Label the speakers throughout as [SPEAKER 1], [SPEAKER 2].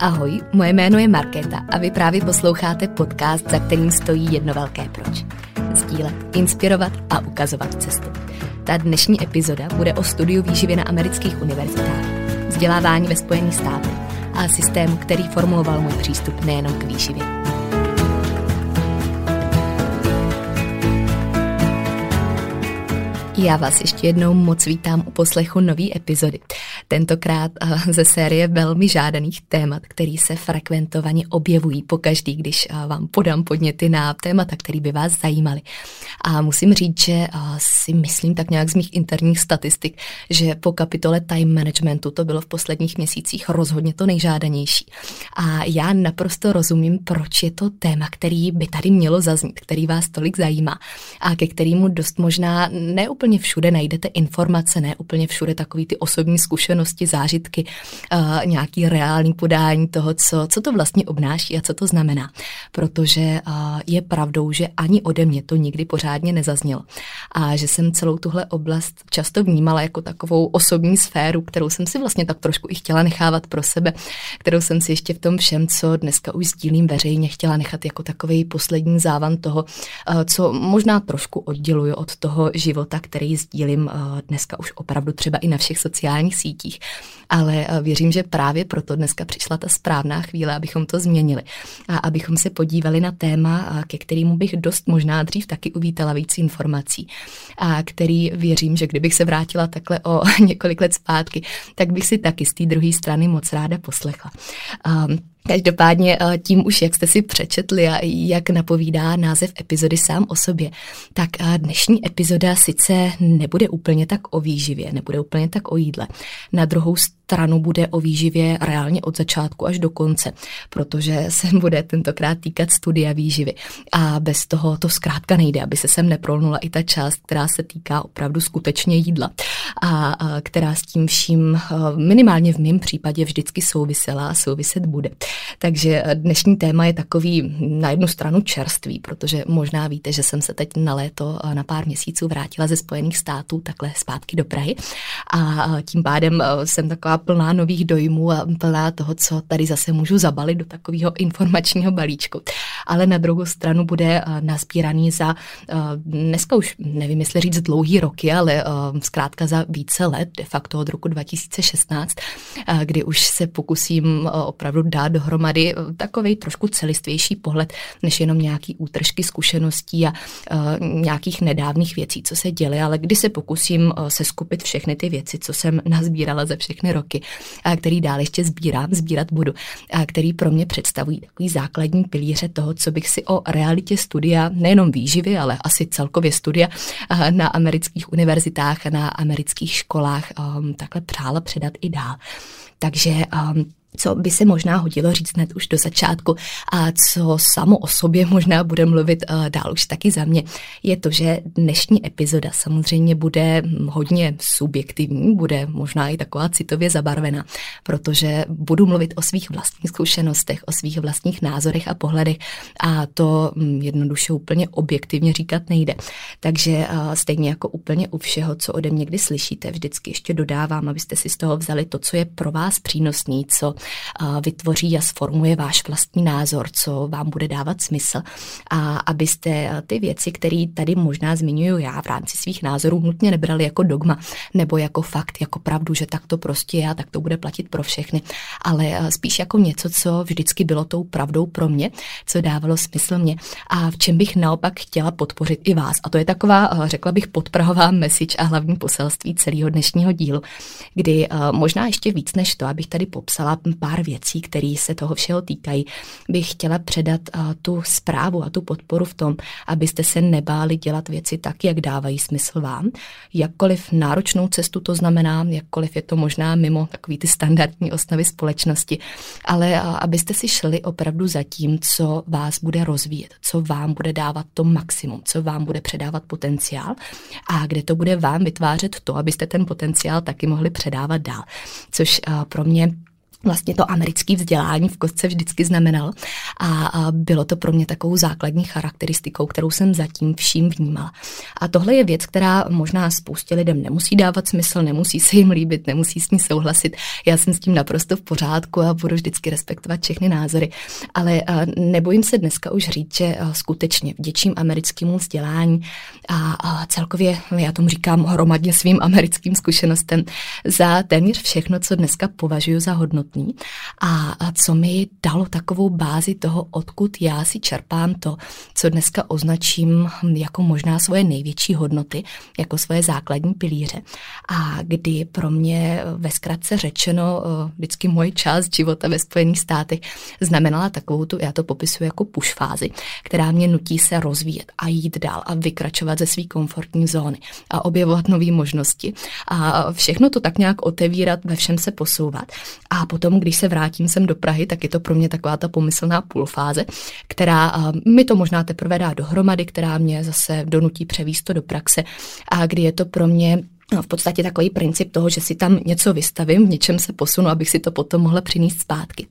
[SPEAKER 1] Ahoj, moje jméno je Markéta a vy právě posloucháte podcast, za kterým stojí jedno velké proč. Sdílet, inspirovat a ukazovat cestu. Ta dnešní epizoda bude o studiu výživy na amerických univerzitách, vzdělávání ve Spojených státech a systému, který formuloval můj přístup nejenom k výživě. Já vás ještě jednou moc vítám u poslechu nové epizody tentokrát eh, ze série velmi žádaných témat, který se frekventovaně objevují pokaždý, když eh, vám podám podněty na témata, které by vás zajímaly. A musím říct, že eh, si myslím tak nějak z mých interních statistik, že po kapitole time managementu to bylo v posledních měsících rozhodně to nejžádanější. A já naprosto rozumím, proč je to téma, který by tady mělo zaznít, který vás tolik zajímá a ke kterému dost možná neúplně všude najdete informace, ne úplně všude takový ty osobní zkušenosti, zážitky, uh, nějaký reálný podání toho, co, co to vlastně obnáší a co to znamená. Protože uh, je pravdou, že ani ode mě to nikdy pořádně nezaznělo. A že jsem celou tuhle oblast často vnímala jako takovou osobní sféru, kterou jsem si vlastně tak trošku i chtěla nechávat pro sebe, kterou jsem si ještě v tom všem, co dneska už sdílím veřejně, chtěla nechat jako takový poslední závan toho, uh, co možná trošku odděluju od toho života, který sdílím dneska už opravdu třeba i na všech sociálních sítích sítích. Ale eh, věřím, že právě proto dneska přišla ta správná chvíle, abychom to změnili a abychom se podívali na téma, eh, ke kterému bych dost možná dřív taky uvítala víc informací. A který věřím, že kdybych se vrátila takhle o několik let zpátky, tak bych si taky z té druhé strany moc ráda poslechla. Um, Každopádně eh, tím už, jak jste si přečetli a jak napovídá název epizody sám o sobě, tak eh, dnešní epizoda sice nebude úplně tak o výživě, nebude úplně tak o jídle. Na druhou stranu bude o výživě reálně od začátku až do konce, protože se bude tentokrát týkat studia výživy. A bez toho to zkrátka nejde, aby se sem neprolnula i ta část, která se týká opravdu skutečně jídla a, která s tím vším eh, minimálně v mém případě vždycky souvisela a souviset bude. Takže eh, dnešní téma je takový na jednu stranu čerstvý, protože možná víte, že jsem se teď na léto eh, na pár měsíců vrátila ze Spojených států takhle zpátky do Prahy a tím pádem jsem taková plná nových dojmů a plná toho, co tady zase můžu zabalit do takového informačního balíčku. Ale na druhou stranu bude nazbíraný za dneska už nevím, jestli říct dlouhý roky, ale zkrátka za více let, de facto od roku 2016, kdy už se pokusím opravdu dát dohromady takový trošku celistvější pohled, než jenom nějaký útržky zkušeností a nějakých nedávných věcí, co se děly, ale kdy se pokusím se skupit všechny ty věci, co jsem nazbírala ze všechny roky roky, který dál ještě sbírám, sbírat budu, který pro mě představují takový základní pilíře toho, co bych si o realitě studia, nejenom výživy, ale asi celkově studia na amerických univerzitách, na amerických školách takhle přála předat i dál. Takže co by se možná hodilo říct hned už do začátku a co samo o sobě možná bude mluvit uh, dál už taky za mě, je to, že dnešní epizoda samozřejmě bude hodně subjektivní, bude možná i taková citově zabarvená, protože budu mluvit o svých vlastních zkušenostech, o svých vlastních názorech a pohledech a to um, jednoduše úplně objektivně říkat nejde. Takže uh, stejně jako úplně u všeho, co ode mě kdy slyšíte, vždycky ještě dodávám, abyste si z toho vzali to, co je pro vás přínosný, co vytvoří a sformuje váš vlastní názor, co vám bude dávat smysl a abyste ty věci, které tady možná zmiňuji já v rámci svých názorů, nutně nebrali jako dogma nebo jako fakt, jako pravdu, že tak to prostě je a tak to bude platit pro všechny, ale spíš jako něco, co vždycky bylo tou pravdou pro mě, co dávalo smysl mě a v čem bych naopak chtěla podpořit i vás. A to je taková, řekla bych, podprahová message a hlavní poselství celého dnešního dílu, kdy možná ještě víc než to, abych tady popsala pár věcí, které se toho všeho týkají, bych chtěla předat tu zprávu a tu podporu v tom, abyste se nebáli dělat věci tak, jak dávají smysl vám. Jakkoliv náročnou cestu to znamená, jakkoliv je to možná mimo takový ty standardní osnovy společnosti, ale abyste si šli opravdu za tím, co vás bude rozvíjet, co vám bude dávat to maximum, co vám bude předávat potenciál a kde to bude vám vytvářet to, abyste ten potenciál taky mohli předávat dál. Což pro mě vlastně to americké vzdělání v kostce vždycky znamenalo a, bylo to pro mě takovou základní charakteristikou, kterou jsem zatím vším vnímala. A tohle je věc, která možná spoustě lidem nemusí dávat smysl, nemusí se jim líbit, nemusí s ní souhlasit. Já jsem s tím naprosto v pořádku a budu vždycky respektovat všechny názory, ale nebojím se dneska už říct, že skutečně vděčím americkému vzdělání a, a celkově, já tomu říkám hromadně svým americkým zkušenostem, za téměř všechno, co dneska považuji za hodnotu samotný a, co mi dalo takovou bázi toho, odkud já si čerpám to, co dneska označím jako možná svoje největší hodnoty, jako svoje základní pilíře. A kdy pro mě ve zkratce řečeno vždycky moje část života ve Spojených státech znamenala takovou tu, já to popisuju jako push fázi, která mě nutí se rozvíjet a jít dál a vykračovat ze své komfortní zóny a objevovat nové možnosti a všechno to tak nějak otevírat, ve všem se posouvat. A potom, když se vrátím sem do Prahy, tak je to pro mě taková ta pomyslná půlfáze, která mi to možná teprve dá dohromady, která mě zase donutí převíst to do praxe a kdy je to pro mě v podstatě takový princip toho, že si tam něco vystavím, v něčem se posunu, abych si to potom mohla přinést zpátky.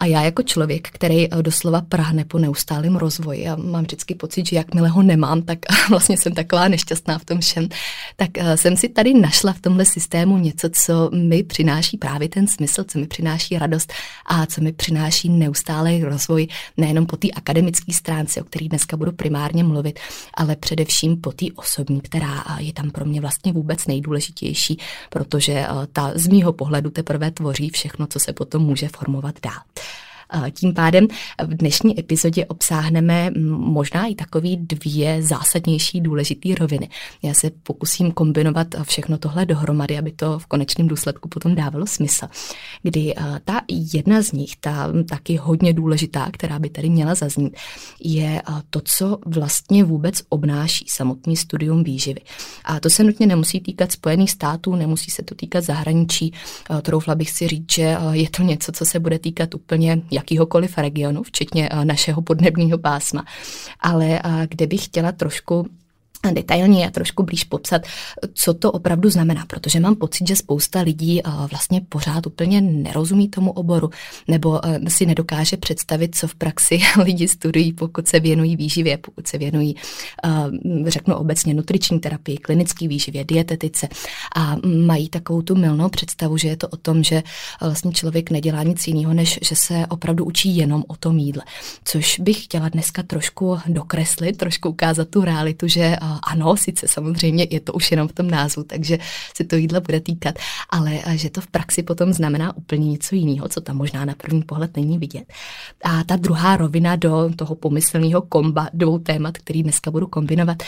[SPEAKER 1] A já jako člověk, který eh, doslova prahne po neustálém rozvoji a mám vždycky pocit, že jakmile ho nemám, tak vlastně jsem taková nešťastná v tom všem, tak eh, jsem si tady našla v tomhle systému něco, co mi přináší právě ten smysl, co mi přináší radost a co mi přináší neustálý rozvoj nejenom po té akademické stránce, o který dneska budu primárně mluvit, ale především po té osobní, která eh, je tam pro mě vlastně vůbec nej nejdůležitější, protože ta z mýho pohledu teprve tvoří všechno, co se potom může formovat dál. Tím pádem v dnešní epizodě obsáhneme možná i takový dvě zásadnější důležité roviny. Já se pokusím kombinovat všechno tohle dohromady, aby to v konečném důsledku potom dávalo smysl. Kdy ta jedna z nich, ta taky hodně důležitá, která by tady měla zaznít, je to, co vlastně vůbec obnáší samotný studium výživy. A to se nutně nemusí týkat Spojených států, nemusí se to týkat zahraničí. Troufla bych si říct, že je to něco, co se bude týkat úplně jakýhokoliv regionu, včetně eh, našeho podnebního pásma. Ale eh, kde bych chtěla trošku detailně a trošku blíž popsat, co to opravdu znamená, protože mám pocit, že spousta lidí eh, vlastně pořád úplně nerozumí tomu oboru nebo si nedokáže představit, co v praxi lidi studují, pokud se věnují výživě, pokud se věnují, řeknu obecně, nutriční terapii, klinické výživě, dietetice a mají takovou tu milnou představu, že je to o tom, že vlastně člověk nedělá nic jiného, než že se opravdu učí jenom o tom jídle. Což bych chtěla dneska trošku dokreslit, trošku ukázat tu realitu, že ano, sice samozřejmě je to už jenom v tom názvu, takže se to jídlo bude týkat, ale že to v praxi potom znamená úplně něco jiného, co tam možná na první pohled není vidět. A ta druhá rovina do toho pomyslného komba dvou témat, který dneska budu kombinovat,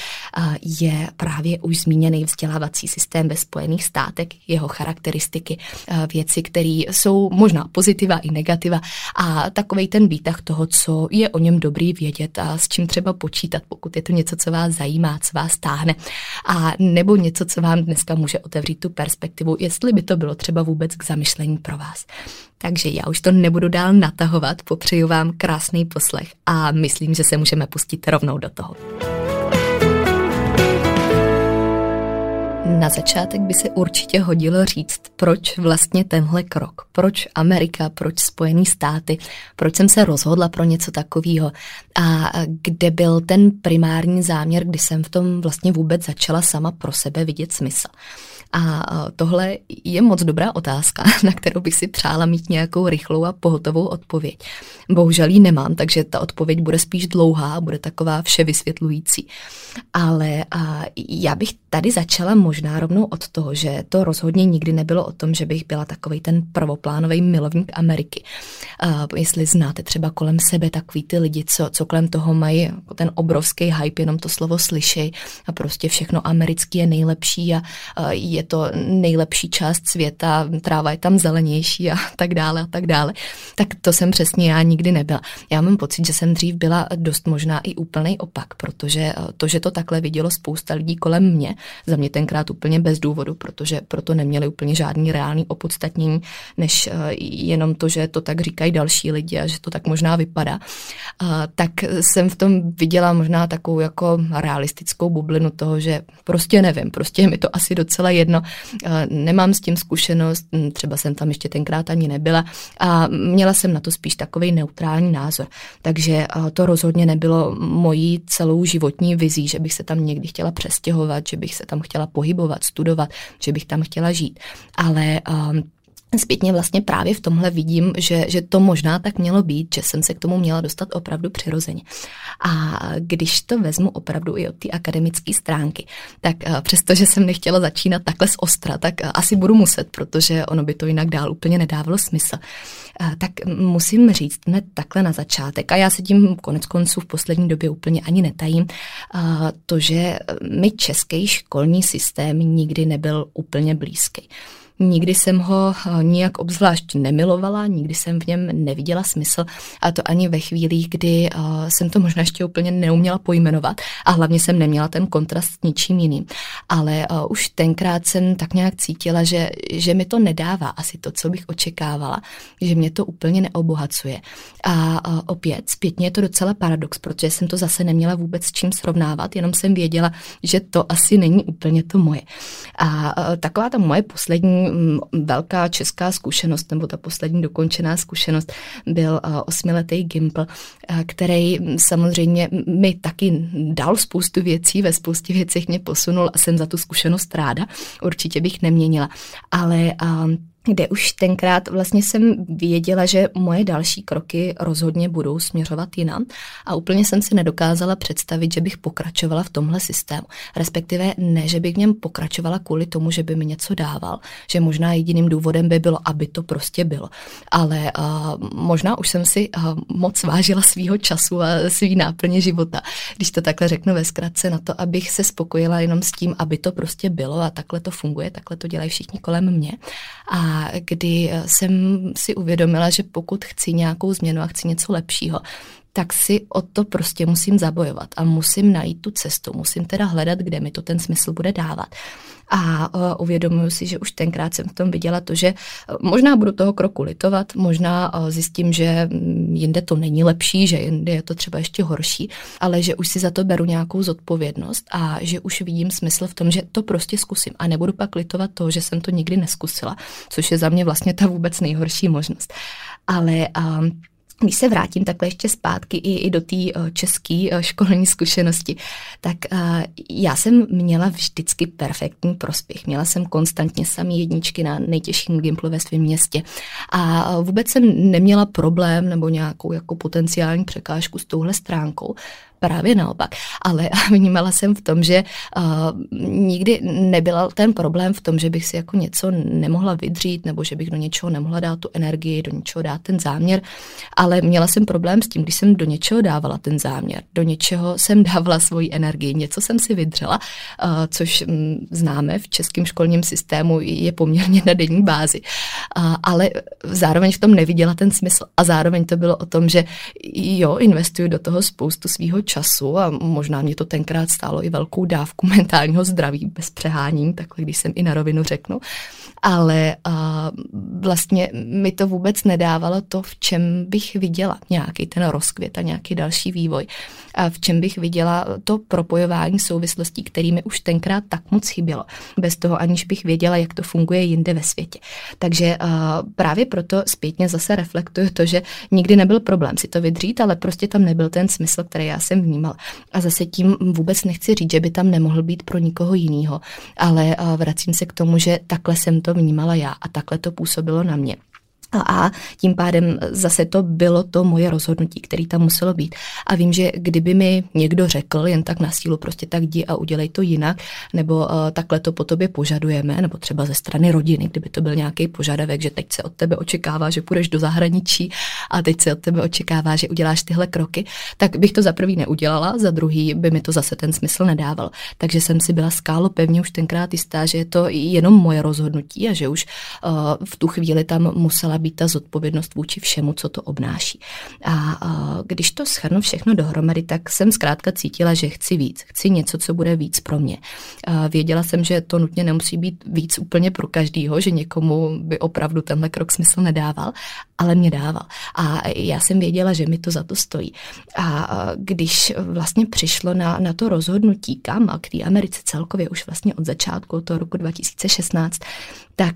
[SPEAKER 1] je právě už zmíněný vzdělávací systém ve Spojených státech, jeho charakteristiky, věci, které jsou možná pozitiva i negativa a takový ten výtah toho, co je o něm dobrý vědět a s čím třeba počítat, pokud je to něco, co vás zajímá, co vás táhne a nebo něco, co vám dneska může otevřít tu perspektivu, jestli by to bylo třeba vůbec k zamyšlení pro vás. Takže já už to nebudu dál natahovat, popřeju vám krásný poslech a myslím, že se můžeme pustit rovnou do toho. Na začátek by se určitě hodilo říct, proč vlastně tenhle krok, proč Amerika, proč Spojené státy, proč jsem se rozhodla pro něco takového? A kde byl ten primární záměr, kdy jsem v tom vlastně vůbec začala sama pro sebe vidět smysl. A tohle je moc dobrá otázka, na kterou bych si přála mít nějakou rychlou a pohotovou odpověď. Bohužel ji nemám, takže ta odpověď bude spíš dlouhá, bude taková vše vysvětlující. Ale já bych tady začala možná rovnou od toho, že to rozhodně nikdy nebylo o tom, že bych byla takový ten prvoplánový milovník Ameriky. Jestli znáte třeba kolem sebe takový ty lidi, co, co kolem toho mají ten obrovský hype, jenom to slovo slyšej a prostě všechno americký je nejlepší a je je to nejlepší část světa, tráva je tam zelenější a tak dále a tak dále. Tak to jsem přesně já nikdy nebyla. Já mám pocit, že jsem dřív byla dost možná i úplný opak, protože to, že to takhle vidělo spousta lidí kolem mě, za mě tenkrát úplně bez důvodu, protože proto neměli úplně žádný reálný opodstatnění, než jenom to, že to tak říkají další lidi a že to tak možná vypadá, tak jsem v tom viděla možná takovou jako realistickou bublinu toho, že prostě nevím, prostě je mi to asi docela jedno, nemám s tím zkušenost, třeba jsem tam ještě tenkrát ani nebyla a měla jsem na to spíš takový neutrální názor. Takže to rozhodně nebylo mojí celou životní vizí, že bych se tam někdy chtěla přestěhovat, že bych se tam chtěla pohybovat, studovat, že bych tam chtěla žít. Ale zpětně vlastně právě v tomhle vidím, že, že to možná tak mělo být, že jsem se k tomu měla dostat opravdu přirozeně. A když to vezmu opravdu i od té akademické stránky, tak eh, přestože jsem nechtěla začínat takhle z ostra, tak eh, asi budu muset, protože ono by to jinak dál úplně nedávalo smysl. Eh, tak musím říct hned takhle na začátek, a já se tím konec konců v poslední době úplně ani netajím, to, že mi český školní systém nikdy nebyl úplně blízký. Nikdy jsem ho eh, nijak obzvlášť nemilovala, nikdy jsem v něm neviděla smysl a to ani ve chvílích, kdy eh, jsem to možná ještě úplně neuměla pojmenovat a hlavně jsem neměla ten kontrast s ničím jiným. Ale eh, už tenkrát jsem tak nějak cítila, že, že mi to nedává asi to, co bych očekávala, že mě to úplně neobohacuje. A opět, zpětně je to docela paradox, protože jsem to zase neměla vůbec s čím srovnávat, jenom jsem věděla, že to asi není úplně to moje. A taková ta moje poslední Mm, velká česká zkušenost, nebo ta poslední dokončená zkušenost, byl uh, osmiletý Gimpl, uh, který samozřejmě mi taky dal spoustu věcí, ve spoustě věcech mě posunul a jsem za tu zkušenost ráda. Určitě bych neměnila. Ale um, kde už tenkrát vlastně jsem věděla, že moje další kroky rozhodně budou směřovat jinam a úplně jsem si nedokázala představit, že bych pokračovala v tomhle systému. Respektive ne, že bych v něm pokračovala kvůli tomu, že by mi něco dával, že možná jediným důvodem by bylo, aby to prostě bylo. Ale uh, možná už jsem si uh, moc vážila svýho času a svý náplně života, když to takhle řeknu ve zkratce, na to, abych se spokojila jenom s tím, aby to prostě bylo a takhle to funguje, takhle to dělají všichni kolem mě. A kdy eh, jsem si uvědomila, že pokud chci nějakou změnu a chci něco lepšího, tak si o to prostě musím zabojovat a musím najít tu cestu, musím teda hledat, kde mi to ten smysl bude dávat. A uh, uvědomuji si, že už tenkrát jsem v tom viděla to, že uh, možná budu toho kroku litovat, možná uh, zjistím, že um, jinde to není lepší, že jinde je to třeba ještě horší, ale že už si za to beru nějakou zodpovědnost a že už vidím smysl v tom, že to prostě zkusím a nebudu pak litovat toho, že jsem to nikdy neskusila, což je za mě vlastně ta vůbec nejhorší možnost. Ale um, když se vrátím takhle ještě zpátky i, i do té uh, české uh, školní zkušenosti, tak uh, já jsem měla vždycky perfektní prospěch. Měla jsem konstantně samý jedničky na nejtěžším gimplu ve svém městě a vůbec jsem neměla problém nebo nějakou jako potenciální překážku s touhle stránkou, právě naopak. Ale vnímala jsem v tom, že uh, nikdy nebyl ten problém v tom, že bych si jako něco nemohla vydřít nebo že bych do něčeho nemohla dát tu energii, do něčeho dát ten záměr, ale měla jsem problém s tím, když jsem do něčeho dávala ten záměr, do něčeho jsem dávala svoji energii, něco jsem si vydřela, uh, což um, známe v českém školním systému je poměrně na denní bázi, uh, ale zároveň v tom neviděla ten smysl. A zároveň to bylo o tom, že jo, investuju do toho spoustu svého času a možná mě to tenkrát stálo i velkou dávku mentálního zdraví bez přehání, takhle když jsem i na rovinu řeknu. Ale uh, vlastně mi to vůbec nedávalo to, v čem bych viděla nějaký ten rozkvět a nějaký další vývoj. A v čem bych viděla to propojování souvislostí, kterými už tenkrát tak moc chybělo. Bez toho, aniž bych věděla, jak to funguje jinde ve světě. Takže uh, právě proto zpětně zase reflektuju to, že nikdy nebyl problém si to vydřít, ale prostě tam nebyl ten smysl, který já jsem vnímal. A zase tím vůbec nechci říct, že by tam nemohl být pro nikoho jiného, ale vracím se k tomu, že takhle jsem to vnímala já a takhle to působilo na mě. A tím pádem zase to bylo to moje rozhodnutí, který tam muselo být. A vím, že kdyby mi někdo řekl jen tak na sílu, prostě tak jdi a udělej to jinak, nebo uh, takhle to po tobě požadujeme, nebo třeba ze strany rodiny, kdyby to byl nějaký požadavek, že teď se od tebe očekává, že půjdeš do zahraničí a teď se od tebe očekává, že uděláš tyhle kroky, tak bych to za prvý neudělala, za druhý by mi to zase ten smysl nedával. Takže jsem si byla skálo pevně už tenkrát jistá, že je to jenom moje rozhodnutí a že už uh, v tu chvíli tam musela být ta zodpovědnost vůči všemu, co to obnáší. A, a když to schrnu všechno dohromady, tak jsem zkrátka cítila, že chci víc. Chci něco, co bude víc pro mě. A věděla jsem, že to nutně nemusí být víc úplně pro každýho, že někomu by opravdu tenhle krok smysl nedával, ale mě dával. A já jsem věděla, že mi to za to stojí. A když vlastně přišlo na, na to rozhodnutí, kam a k té Americe celkově už vlastně od začátku toho roku 2016, tak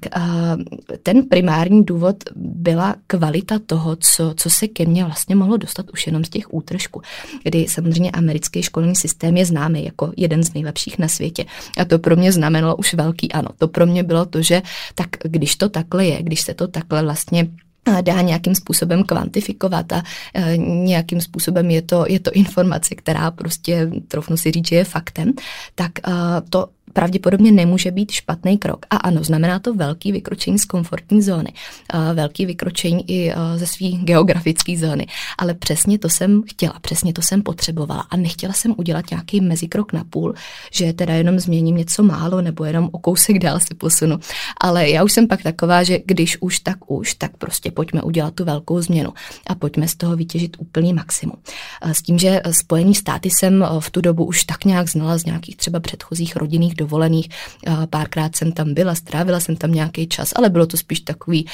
[SPEAKER 1] ten primární důvod byla kvalita toho, co, co se ke mně vlastně mohlo dostat už jenom z těch útržků, kdy samozřejmě americký školní systém je známý jako jeden z nejlepších na světě. A to pro mě znamenalo už velký ano. To pro mě bylo to, že tak když to takhle je, když se to takhle vlastně dá nějakým způsobem kvantifikovat a e, nějakým způsobem je to, je to informace, která prostě, trofnu si říct, že je faktem, tak e, to pravděpodobně nemůže být špatný krok. A ano, znamená to velký vykročení z komfortní zóny, velký vykročení i ze své geografické zóny. Ale přesně to jsem chtěla, přesně to jsem potřebovala a nechtěla jsem udělat nějaký mezikrok na půl, že teda jenom změním něco málo nebo jenom o kousek dál si posunu. Ale já už jsem pak taková, že když už tak už, tak prostě pojďme udělat tu velkou změnu a pojďme z toho vytěžit úplný maximum. S tím, že Spojený státy jsem v tu dobu už tak nějak znala z nějakých třeba předchozích rodinných dovolených. Párkrát jsem tam byla, strávila jsem tam nějaký čas, ale bylo to spíš takový,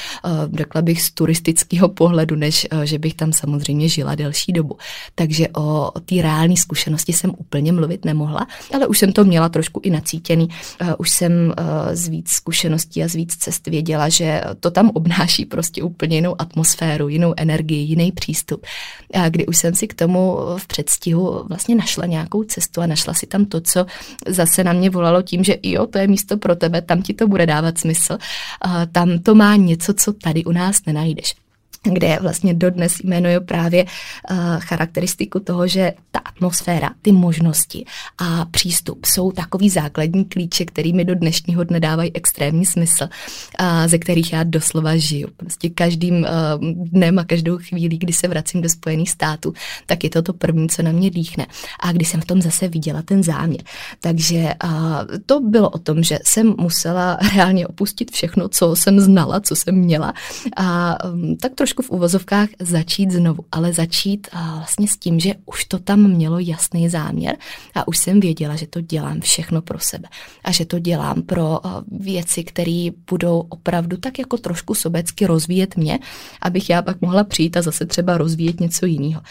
[SPEAKER 1] řekla bych, z turistického pohledu, než že bych tam samozřejmě žila delší dobu. Takže o, té reálné zkušenosti jsem úplně mluvit nemohla, ale už jsem to měla trošku i nacítěný. Už jsem z víc zkušeností a z víc cest věděla, že to tam obnáší prostě úplně jinou atmosféru, jinou energii, jiný přístup. A kdy už jsem si k tomu v předstihu vlastně našla nějakou cestu a našla si tam to, co zase na mě volalo tím, že jo, to je místo pro tebe, tam ti to bude dávat smysl, tam to má něco, co tady u nás nenajdeš kde vlastně dodnes jmenuje právě uh, charakteristiku toho, že ta atmosféra, ty možnosti a přístup jsou takový základní klíče, který mi do dnešního dne dávají extrémní smysl, uh, ze kterých já doslova žiju. Prostě každým uh, dnem a každou chvílí, kdy se vracím do Spojených států, tak je to to první, co na mě dýchne. A když jsem v tom zase viděla ten záměr. Takže uh, to bylo o tom, že jsem musela reálně opustit všechno, co jsem znala, co jsem měla a um, tak trošku trošku v uvozovkách začít znovu, ale začít vlastně s tím, že už to tam mělo jasný záměr a už jsem věděla, že to dělám všechno pro sebe a že to dělám pro věci, které budou opravdu tak jako trošku sobecky rozvíjet mě, abych já pak mohla přijít a zase třeba rozvíjet něco jiného.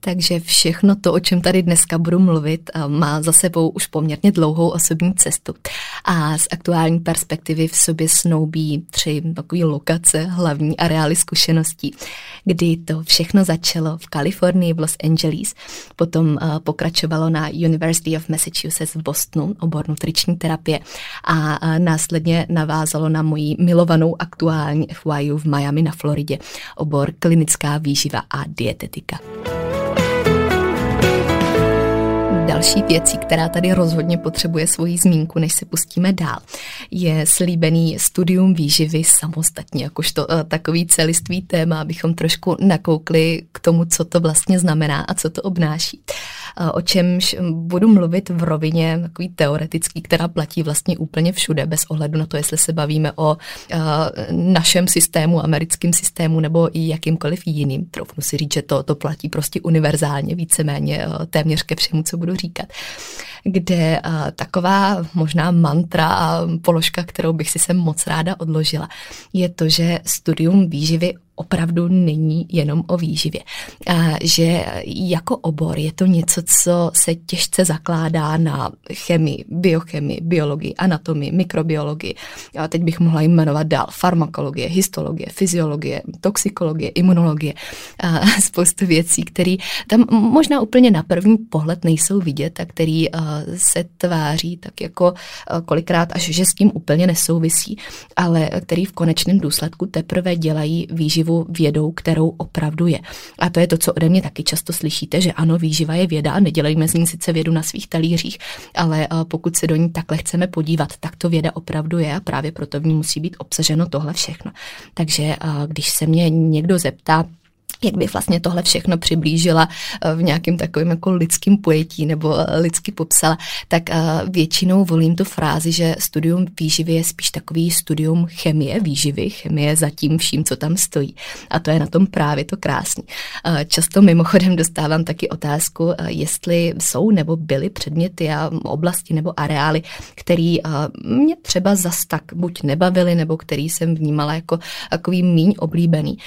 [SPEAKER 1] Takže všechno to, o čem tady dneska budu mluvit, má za sebou už poměrně dlouhou osobní cestu. A z aktuální perspektivy v sobě snoubí tři takové lokace, hlavní areály zkušeností, kdy to všechno začalo v Kalifornii, v Los Angeles, potom uh, pokračovalo na University of Massachusetts v Bostonu, obor nutriční terapie a uh, následně navázalo na moji milovanou aktuální FYU v Miami na Floridě, obor klinická výživa a dietetika další věcí, která tady rozhodně potřebuje svoji zmínku, než se pustíme dál, je slíbený studium výživy samostatně, jakožto uh, takový celistvý téma, abychom trošku nakoukli k tomu, co to vlastně znamená a co to obnáší. Uh, o čemž budu mluvit v rovině takový teoretický, která platí vlastně úplně všude, bez ohledu na to, jestli se bavíme o našem systému, americkém systému nebo i jakýmkoliv jiným. Troufnu si říct, že to, to platí prostě univerzálně, víceméně téměř ke všemu, co budu říkat kde taková možná mantra a položka, kterou bych si sem moc ráda odložila, je to, že studium výživy opravdu není jenom o výživě. A že jako obor je to něco, co se těžce zakládá na chemii, biochemii, biologii, anatomii, mikrobiologii. A teď bych mohla jmenovat dál farmakologie, histologie, fyziologie, toxikologie, imunologie, a spoustu věcí, které tam možná úplně na první pohled nejsou vidět a který se tváří tak jako kolikrát až, že s tím úplně nesouvisí, ale který v konečném důsledku teprve dělají výživu vědou, kterou opravdu je. A to je to, co ode mě taky často slyšíte, že ano, výživa je věda, nedělejme z ní sice vědu na svých talířích, ale pokud se do ní takhle chceme podívat, tak to věda opravdu je a právě proto v ní musí být obsaženo tohle všechno. Takže když se mě někdo zeptá, jak bych vlastně tohle všechno přiblížila eh, v nějakém takovém jako lidském pojetí nebo eh, lidsky popsala, tak eh, většinou volím tu frázi, že studium výživy je spíš takový studium chemie výživy, chemie za tím vším, co tam stojí. A to je na tom právě to krásný. Často mimochodem dostávám taky otázku, jestli jsou nebo byly předměty a oblasti nebo areály, které mě třeba zas tak buď nebavily, nebo který jsem vnímala jako takový míň oblíbený,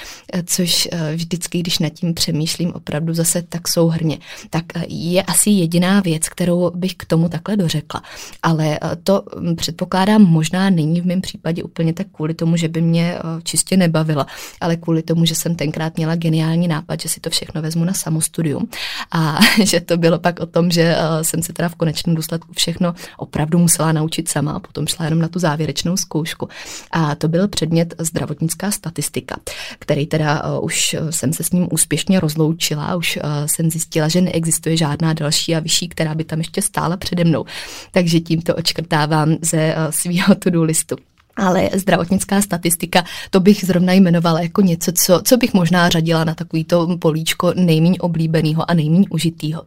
[SPEAKER 1] což vždycky vždycky, když nad tím přemýšlím opravdu zase tak souhrně, tak eh, je asi jediná věc, kterou bych k tomu takhle dořekla. Ale eh, to hm, předpokládám možná není v mém případě úplně tak kvůli tomu, že by mě eh, čistě nebavila, ale kvůli tomu, že jsem tenkrát měla geniální nápad, že si to všechno vezmu na samostudium a že to bylo pak o tom, že jsem se teda v konečném důsledku všechno opravdu musela naučit sama a potom šla jenom na tu závěrečnou zkoušku. A to byl předmět zdravotnická statistika, který teda už jsem se s ním úspěšně rozloučila, už uh, jsem zjistila, že neexistuje žádná další a vyšší, která by tam ještě stála přede mnou. Takže tímto očkrtávám ze uh, svého to-do listu. Ale zdravotnická statistika, to bych zrovna jmenovala jako něco, co, co bych možná řadila na takovýto políčko nejméně oblíbeného a nejméně užitýho.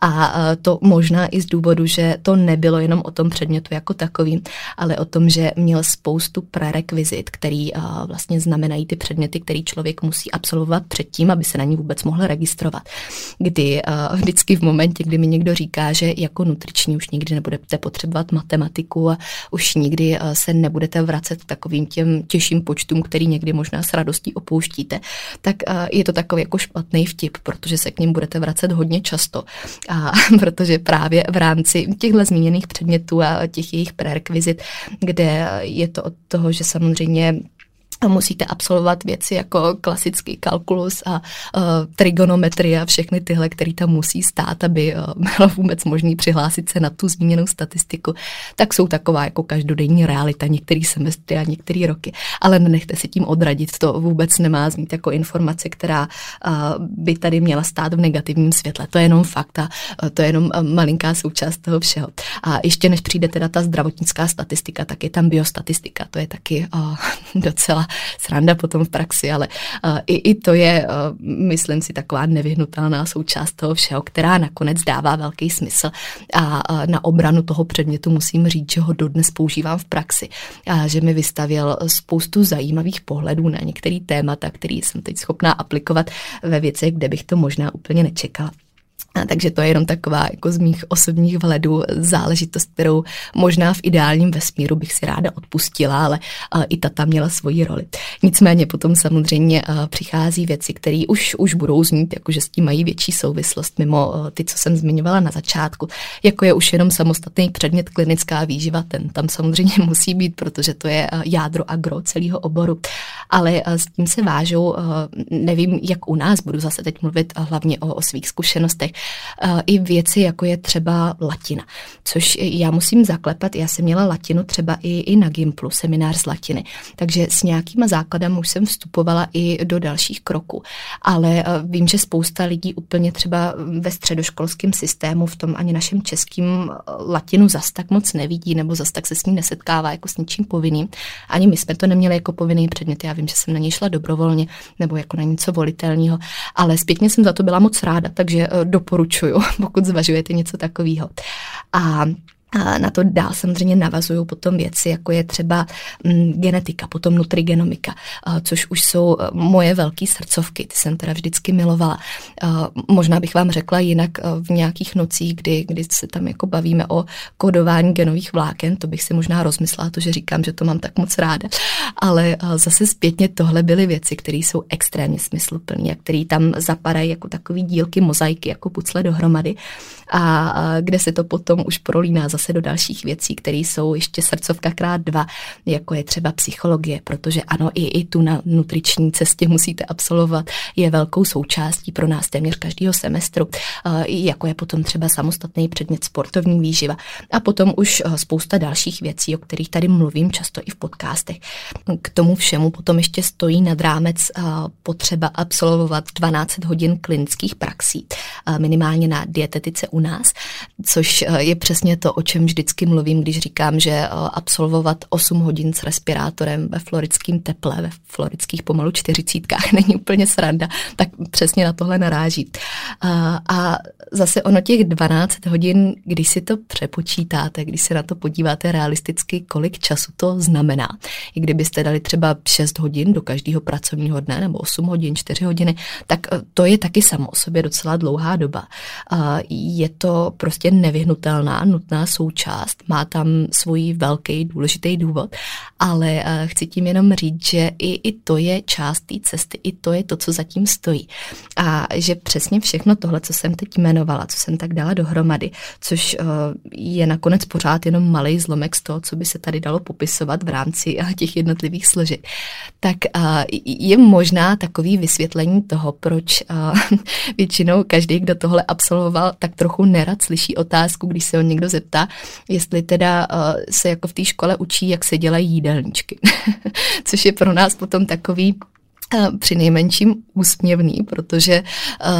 [SPEAKER 1] A to možná i z důvodu, že to nebylo jenom o tom předmětu jako takovým, ale o tom, že měl spoustu prerekvizit, který vlastně znamenají ty předměty, který člověk musí absolvovat předtím, aby se na ní vůbec mohl registrovat. Kdy vždycky v momentě, kdy mi někdo říká, že jako nutriční už nikdy nebudete potřebovat matematiku a už nikdy se nebudete vracet k takovým těm těžším počtům, který někdy možná s radostí opouštíte, tak je to takový jako špatný vtip, protože se k ním budete vracet hodně často. A protože právě v rámci těchto zmíněných předmětů a těch jejich prerekvizit, kde je to od toho, že samozřejmě musíte absolvovat věci jako klasický kalkulus a uh, trigonometrie a všechny tyhle, které tam musí stát, aby uh, bylo vůbec možné přihlásit se na tu zmíněnou statistiku, tak jsou taková jako každodenní realita některý semestry a některé roky. Ale nenechte si tím odradit, to vůbec nemá znít jako informace, která uh, by tady měla stát v negativním světle. To je jenom fakt a uh, to je jenom malinká součást toho všeho. A ještě než přijde teda ta zdravotnická statistika, tak je tam biostatistika. To je taky uh, docela sranda potom v praxi, ale uh, i, i to je, uh, myslím si, taková nevyhnutelná součást toho všeho, která nakonec dává velký smysl. A uh, na obranu toho předmětu musím říct, že ho dodnes používám v praxi. A že mi vystavil spoustu zajímavých pohledů na některé témata, který jsem teď schopná aplikovat ve věcech, kde bych to možná úplně nečekala. A takže to je jenom taková jako z mých osobních vhledů záležitost, kterou možná v ideálním vesmíru bych si ráda odpustila, ale i ta tam měla svoji roli. Nicméně potom samozřejmě přichází věci, které už, už budou znít, jakože s tím mají větší souvislost mimo ty, co jsem zmiňovala na začátku, jako je už jenom samostatný předmět klinická výživa, ten tam samozřejmě musí být, protože to je jádro a gro celého oboru. Ale s tím se vážou, nevím, jak u nás, budu zase teď mluvit hlavně o, o svých zkušenostech, i věci, jako je třeba latina, což já musím zaklepat, já jsem měla latinu třeba i, i na Gimplu, seminář z latiny, takže s nějakýma základem už jsem vstupovala i do dalších kroků, ale eh, vím, že spousta lidí úplně třeba ve středoškolském systému v tom ani našem českým eh, latinu zas tak moc nevidí, nebo zas tak se s ní nesetkává jako s ničím povinným. Ani my jsme to neměli jako povinný předmět, já vím, že jsem na něj šla dobrovolně, nebo jako na něco volitelného, ale zpětně jsem za to byla moc ráda, takže doporučuji doporučuju, pokud zvažujete něco takového. A a na to dál samozřejmě navazují potom věci, jako je třeba mm, genetika, potom nutrigenomika, což už jsou e, moje velké srdcovky, ty jsem teda vždycky milovala. Možná bych vám řekla jinak e, v nějakých nocích, kdy, kdy se tam jako bavíme o kodování genových vláken, to bych si možná rozmyslela, to, že říkám, že to mám tak moc ráda. Ale e, zase zpětně tohle byly věci, které jsou extrémně smysluplné a které tam zapadají jako takový dílky mozaiky, jako pucle dohromady a kde se to potom už prolíná do dalších věcí, které jsou ještě srdcovka krát dva, jako je třeba psychologie, protože ano, i, i tu na nutriční cestě musíte absolvovat, je velkou součástí pro nás téměř každého semestru, jako je potom třeba samostatný předmět sportovní výživa a potom už spousta dalších věcí, o kterých tady mluvím často i v podcastech. K tomu všemu potom ještě stojí nad rámec potřeba absolvovat 12 hodin klinických praxí, minimálně na dietetice u nás, což eh, je přesně to, o čem vždycky mluvím, když říkám, že eh, absolvovat 8 hodin s respirátorem ve floridském teple, ve floridských pomalu čtyřicítkách není úplně sranda, tak přesně na tohle naráží. A, a zase ono těch 12 hodin, když si to přepočítáte, když se na to podíváte realisticky, kolik času to znamená. I kdybyste dali třeba 6 hodin do každého pracovního dne, nebo 8 hodin, 4 hodiny, tak eh, to je taky samo o sobě docela dlouhá doba. Je to prostě nevyhnutelná, nutná součást, má tam svůj velký důležitý důvod, ale eh, chci tím jenom říct, že i, i to je část té cesty, i to je to, co zatím stojí. A že přesně všechno tohle, co jsem teď jmenovala, co jsem tak dala dohromady, což eh, je nakonec pořád jenom malý zlomek z toho, co by se tady dalo popisovat v rámci eh, těch jednotlivých složek, tak je možná takový vysvětlení toho, proč většinou každý, kdo tohle absolvoval, tak trochu nerad slyší otázku, když se ho někdo zeptá, jestli teda uh, se jako v té škole učí, jak se dělají jídelníčky. Což je pro nás potom takový při nejmenším úsměvný, protože uh,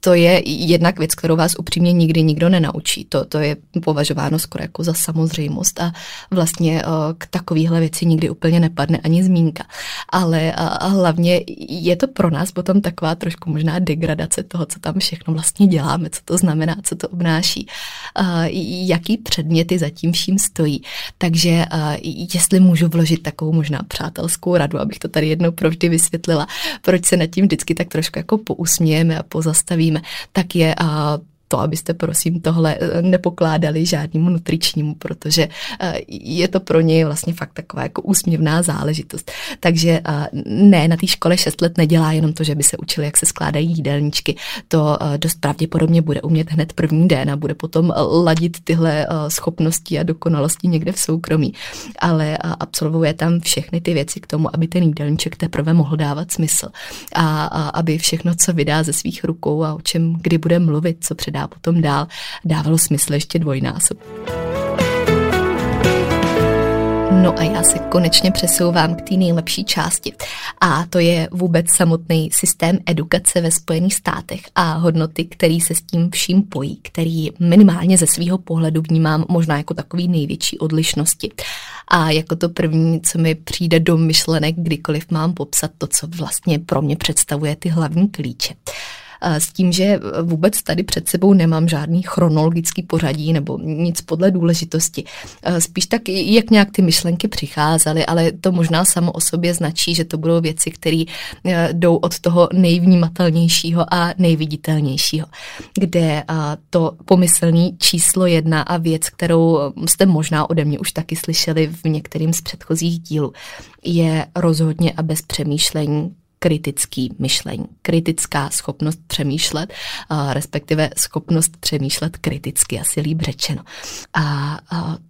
[SPEAKER 1] to je jednak věc, kterou vás upřímně nikdy nikdo nenaučí. To, to je považováno skoro jako za samozřejmost a vlastně uh, k takovéhle věci nikdy úplně nepadne ani zmínka. Ale uh, hlavně je to pro nás potom taková trošku možná degradace toho, co tam všechno vlastně děláme, co to znamená, co to obnáší, jaký předměty zatím vším stojí. Takže jestli můžu vložit takovou možná přátelskou radu, abych to tady jednou provždy vysvětlila, vysvětlila, proč se nad tím vždycky tak trošku jako pousmějeme a pozastavíme, tak je to, abyste prosím tohle eh, nepokládali žádnému nutričnímu, protože eh, je to pro něj vlastně fakt taková jako úsměvná záležitost. Takže eh, ne, na té škole 6 let nedělá jenom to, že by se učili, jak se skládají jídelníčky. To dost pravděpodobně bude umět hned první den a bude potom ladit tyhle schopnosti a dokonalosti někde v soukromí. Ale absolvuje tam všechny ty věci k tomu, aby ten jídelníček teprve mohl dávat smysl. A, a aby všechno, co vydá ze svých rukou a o čem kdy bude mluvit, co předá a potom dál dávalo smysl ještě dvojnásob. No a já se konečně přesouvám k té nejlepší části. A to je vůbec samotný systém edukace ve Spojených státech a hodnoty, který se s tím vším pojí, který minimálně ze svého pohledu vnímám možná jako takový největší odlišnosti. A jako to první, co mi přijde do myšlenek, kdykoliv mám popsat to, co vlastně pro mě představuje ty hlavní klíče s tím, že vůbec tady před sebou nemám žádný chronologický pořadí nebo nic podle důležitosti. Spíš tak, jak nějak ty myšlenky přicházely, ale to možná samo o sobě značí, že to budou věci, které e, jdou od toho nejvnímatelnějšího a nejviditelnějšího, kde to pomyslný číslo jedna a věc, kterou jste možná ode mě už taky slyšeli v některým z předchozích dílů, je rozhodně a bez přemýšlení kritický myšlení, kritická schopnost přemýšlet, respektive schopnost přemýšlet kriticky, asi líp řečeno. A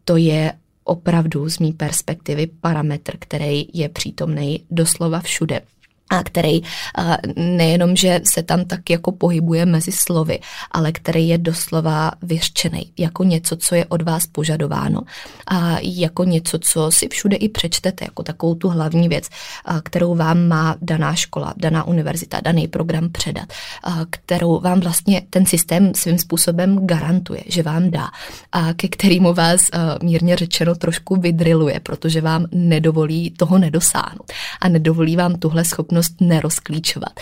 [SPEAKER 1] to je opravdu z mý perspektivy parametr, který je přítomný doslova všude a který nejenom, že se tam tak jako pohybuje mezi slovy, ale který je doslova vyřčený jako něco, co je od vás požadováno a jako něco, co si všude i přečtete, jako takovou tu hlavní věc, kterou vám má daná škola, daná univerzita, daný program předat, kterou vám vlastně ten systém svým způsobem garantuje, že vám dá a ke kterému vás mírně řečeno trošku vydriluje, protože vám nedovolí toho nedosáhnout a nedovolí vám tuhle schopnost schopnost nerozklíčovat.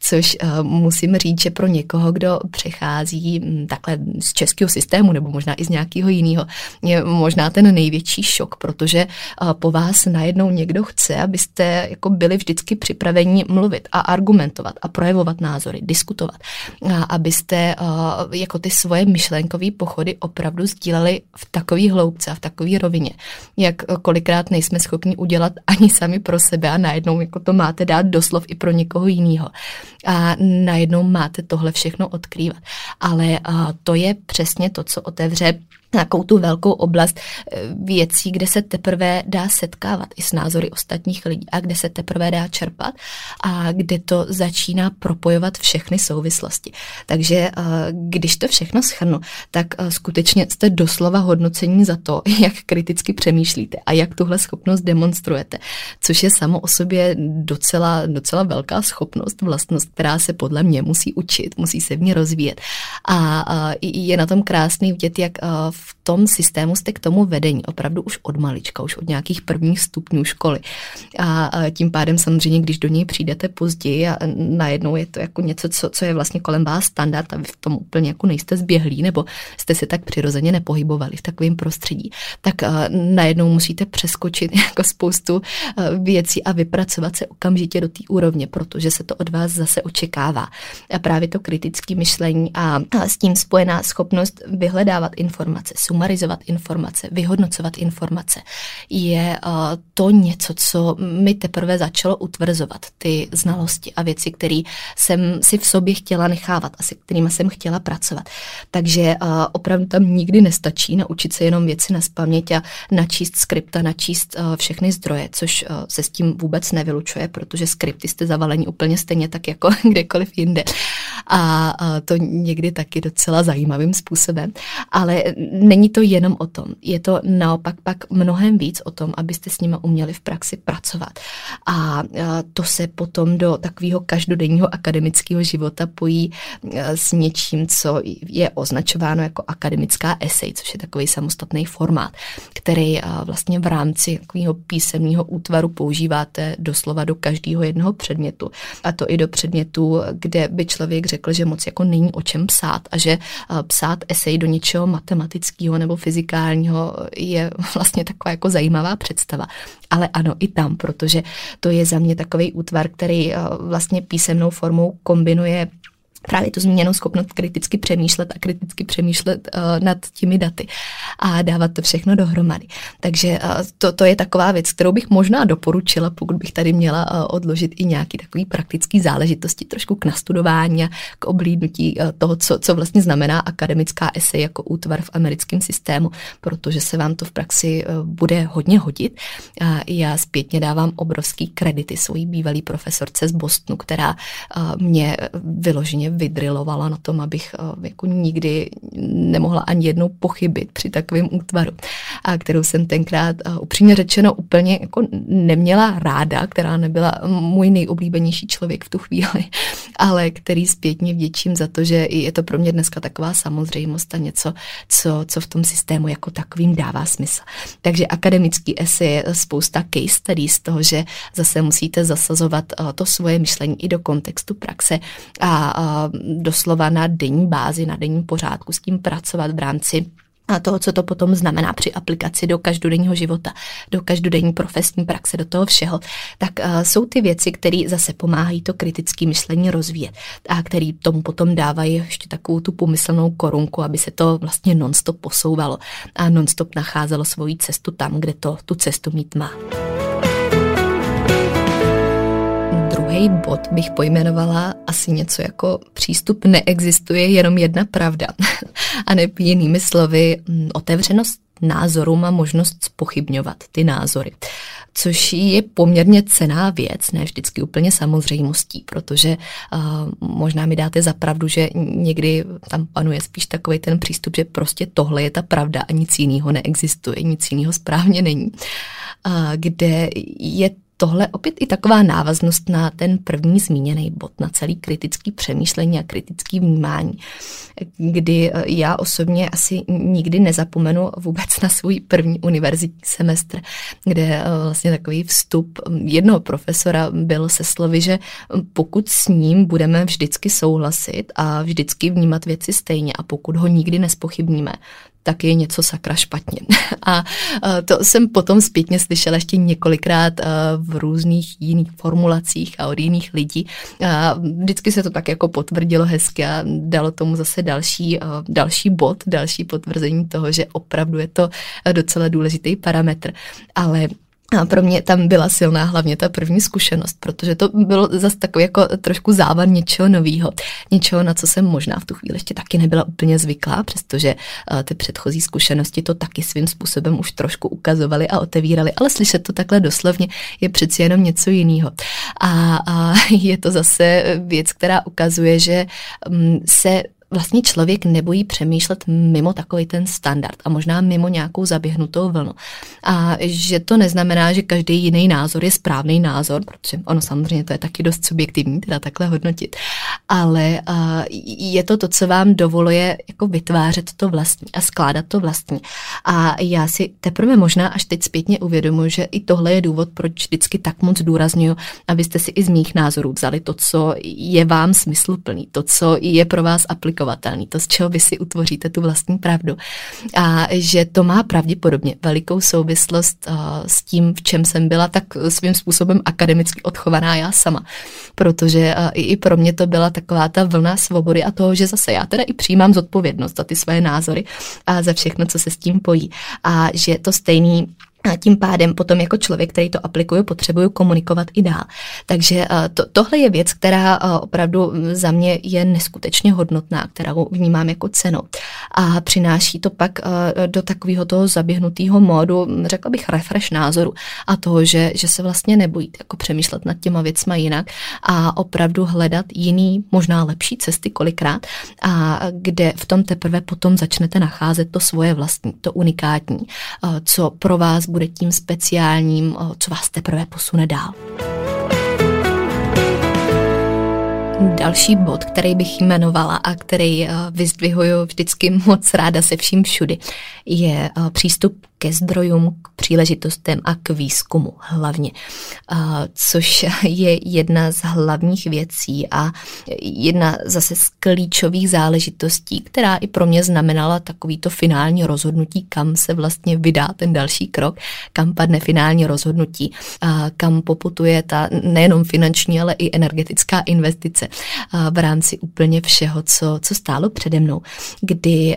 [SPEAKER 1] Což uh, musím říct, že pro někoho, kdo přechází um, takhle z českého systému nebo možná i z nějakého jiného, je možná ten největší šok, protože uh, po vás najednou někdo chce, abyste jako byli vždycky připraveni mluvit a argumentovat a projevovat názory, diskutovat. A abyste uh, jako ty svoje myšlenkové pochody opravdu sdíleli v takové hloubce a v takové rovině, jak kolikrát nejsme schopni udělat ani sami pro sebe a najednou jako to máte dát doslov i pro někoho jiného. A najednou máte tohle všechno odkrývat. Ale to je přesně to, co otevře nějakou tu velkou oblast eh, věcí, kde se teprve dá setkávat i s názory ostatních lidí a kde se teprve dá čerpat a kde to začíná propojovat všechny souvislosti. Takže eh, když to všechno schrnu, tak eh, skutečně jste doslova hodnocení za to, jak kriticky přemýšlíte a jak tuhle schopnost demonstrujete, což je samo o sobě docela, docela velká schopnost, vlastnost, která se podle mě musí učit, musí se v ní rozvíjet. A je na tom krásný vidět, jak v tom systému jste k tomu vedení opravdu už od malička, už od nějakých prvních stupňů školy. A tím pádem samozřejmě, když do něj přijdete později a najednou je to jako něco, co, co je vlastně kolem vás standard a vy v tom úplně jako nejste zběhlí nebo jste se tak přirozeně nepohybovali v takovém prostředí, tak najednou musíte přeskočit jako spoustu věcí a vypracovat se okamžitě do té úrovně, protože se to od vás zase očekává. A právě to kritické myšlení a s tím spojená schopnost vyhledávat informace informace, sumarizovat informace, vyhodnocovat informace, je uh, to něco, co mi teprve začalo utvrzovat ty znalosti a věci, které jsem si v sobě chtěla nechávat a se kterými jsem chtěla pracovat. Takže uh, opravdu tam nikdy nestačí naučit se jenom věci na spaměť a načíst skripta, načíst uh, všechny zdroje, což se s tím vůbec nevylučuje, protože skripty jste zavalení úplně stejně tak jako kdekoliv jinde. A to někdy taky docela zajímavým způsobem. Ale není to jenom o tom. Je to naopak pak mnohem víc o tom, abyste s nimi uměli v praxi pracovat. A to se potom do takového každodenního akademického života pojí s něčím, co je označováno jako akademická esej, což je takový samostatný formát, který vlastně v rámci takového písemného útvaru používáte doslova do každého jednoho předmětu. A to i do předmětu, kde by člověk řekl, že moc jako není o čem psát a že psát esej do něčeho matematického nebo fyzikálního je vlastně taková jako zajímavá představa. Ale ano, i tam, protože to je za mě takový útvar, který eh, vlastně písemnou formou kombinuje právě tu zmíněnou schopnost kriticky přemýšlet a kriticky přemýšlet uh, nad těmi daty a dávat to všechno dohromady. Takže to, to je taková věc, kterou bych možná doporučila, pokud bych tady měla odložit i nějaký takový praktický záležitosti, trošku k nastudování k oblídnutí toho, co, co vlastně znamená akademická esej jako útvar v americkém systému, protože se vám to v praxi uh, bude hodně hodit. Já zpětně dávám obrovský kredity svojí bývalý profesorce z Bostonu, která mě vyloženě vydrilovala na tom, abych jako nikdy nemohla ani jednou pochybit při takovém útvaru, a kterou jsem tenkrát upřímně řečeno úplně jako neměla ráda, která nebyla můj nejoblíbenější člověk v tu chvíli, ale který zpětně vděčím za to, že je to pro mě dneska taková samozřejmost a něco, co, co v tom systému jako takovým dává smysl. Takže akademický esej je spousta case study z toho, že zase musíte zasazovat to svoje myšlení i do kontextu praxe a doslova na denní bázi, na denním pořádku s tím pracovat v rámci toho, co to potom znamená při aplikaci do každodenního života, do každodenní profesní praxe, do toho všeho, tak uh, jsou ty věci, které zase pomáhají to kritické myšlení rozvíjet a který tomu potom dávají ještě takovou tu pomyslnou korunku, aby se to vlastně nonstop posouvalo a nonstop nacházelo svoji cestu tam, kde to tu cestu mít má. Druhý bod bych pojmenovala asi něco jako přístup neexistuje jenom jedna pravda. a ne jinými slovy mm, otevřenost názorům a možnost spochybňovat ty názory. Což je poměrně cená věc, ne vždycky úplně samozřejmostí, protože uh, možná mi dáte za pravdu, že někdy tam panuje spíš takový ten přístup, že prostě tohle je ta pravda a nic jiného neexistuje, nic jiného správně není. Uh, kde je tohle opět i taková návaznost na ten první zmíněný bod, na celý kritický přemýšlení a kritický vnímání, kdy eh, já osobně asi nikdy nezapomenu vůbec na svůj první univerzitní semestr, kde eh, vlastně takový vstup jednoho profesora byl se slovy, že pokud s ním budeme vždycky souhlasit a vždycky vnímat věci stejně a pokud ho nikdy nespochybníme, tak je něco sakra špatně. A to jsem potom zpětně slyšela ještě několikrát v různých jiných formulacích a od jiných lidí. A vždycky se to tak jako potvrdilo hezky a dalo tomu zase další, další bod, další potvrzení toho, že opravdu je to docela důležitý parametr. Ale a pro mě tam byla silná hlavně ta první zkušenost, protože to bylo zase takový jako trošku závan něčeho nového, něčeho, na co jsem možná v tu chvíli ještě taky nebyla úplně zvyklá, přestože uh, ty předchozí zkušenosti to taky svým způsobem už trošku ukazovaly a otevíraly, ale slyšet to takhle doslovně je přeci jenom něco jiného. A, a je to zase věc, která ukazuje, že um, se vlastně člověk nebojí přemýšlet mimo takový ten standard a možná mimo nějakou zaběhnutou vlnu. A že to neznamená, že každý jiný názor je správný názor, protože ono samozřejmě to je taky dost subjektivní, teda takhle hodnotit, ale je to to, co vám dovoluje jako vytvářet to vlastní a skládat to vlastní. A já si teprve možná až teď zpětně uvědomuji, že i tohle je důvod, proč vždycky tak moc důraznuju, abyste si i z mých názorů vzali to, co je vám smysluplný, to, co je pro vás aplikované aplikovatelný, to, z čeho vy si utvoříte tu vlastní pravdu. A že to má pravděpodobně velikou souvislost uh, s tím, v čem jsem byla tak svým způsobem akademicky odchovaná já sama. Protože uh, i pro mě to byla taková ta vlna svobody a toho, že zase já teda i přijímám zodpovědnost za ty své názory a za všechno, co se s tím pojí. A že to stejný a tím pádem potom jako člověk, který to aplikuje, potřebuju komunikovat i dál. Takže eh, to, tohle je věc, která eh, opravdu za mě je neskutečně hodnotná, kterou vnímám jako cenu. A přináší to pak eh, do takového toho zaběhnutého módu, řekla bych, refresh názoru a toho, že, že se vlastně nebojíte jako přemýšlet nad těma věcma jinak a opravdu hledat jiný, možná lepší cesty kolikrát a kde v tom teprve potom začnete nacházet to svoje vlastní, to unikátní, co pro vás bude tím speciálním, co vás teprve posune dál. Další bod, který bych jmenovala a který vyzdvihuju vždycky moc ráda se vším všudy, je přístup ke zdrojům, k příležitostem a k výzkumu hlavně, což je jedna z hlavních věcí a jedna zase z klíčových záležitostí, která i pro mě znamenala takovýto finální rozhodnutí, kam se vlastně vydá ten další krok, kam padne finální rozhodnutí, kam poputuje ta nejenom finanční, ale i energetická investice v rámci úplně všeho, co, co stálo přede mnou, kdy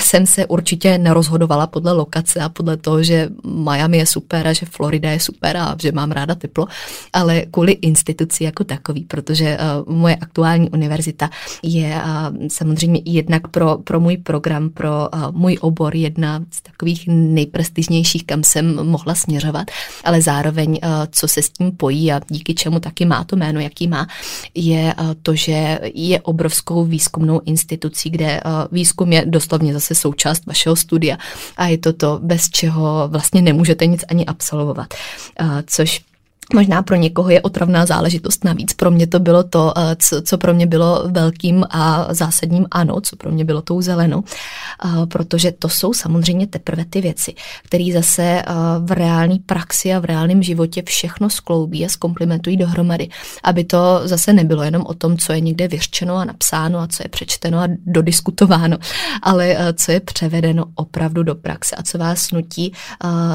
[SPEAKER 1] jsem se určitě nerozhodovala podle lokace a podle toho, že Miami je super a že Florida je super a že mám ráda teplo, ale kvůli instituci jako takový, protože uh, moje aktuální univerzita je uh, samozřejmě jednak pro, pro můj program, pro uh, můj obor jedna z takových nejprestižnějších, kam jsem mohla směřovat, ale zároveň, uh, co se s tím pojí a díky čemu taky má to jméno, jaký má, je uh, to, že je obrovskou výzkumnou institucí, kde uh, výzkum je doslovně zase součást vašeho studia a je to to, bez čeho vlastně nemůžete nic ani absolvovat. Což Možná pro někoho je otravná záležitost navíc. Pro mě to bylo to, eh, co, co pro mě bylo velkým a zásadním ano, co pro mě bylo tou zelenou, eh, protože to jsou samozřejmě teprve ty věci, které zase eh, v reální praxi a v reálném životě všechno skloubí a zkomplementují dohromady, aby to zase nebylo jenom o tom, co je někde vyřčeno a napsáno a co je přečteno a dodiskutováno, ale co je převedeno opravdu do praxe a co vás nutí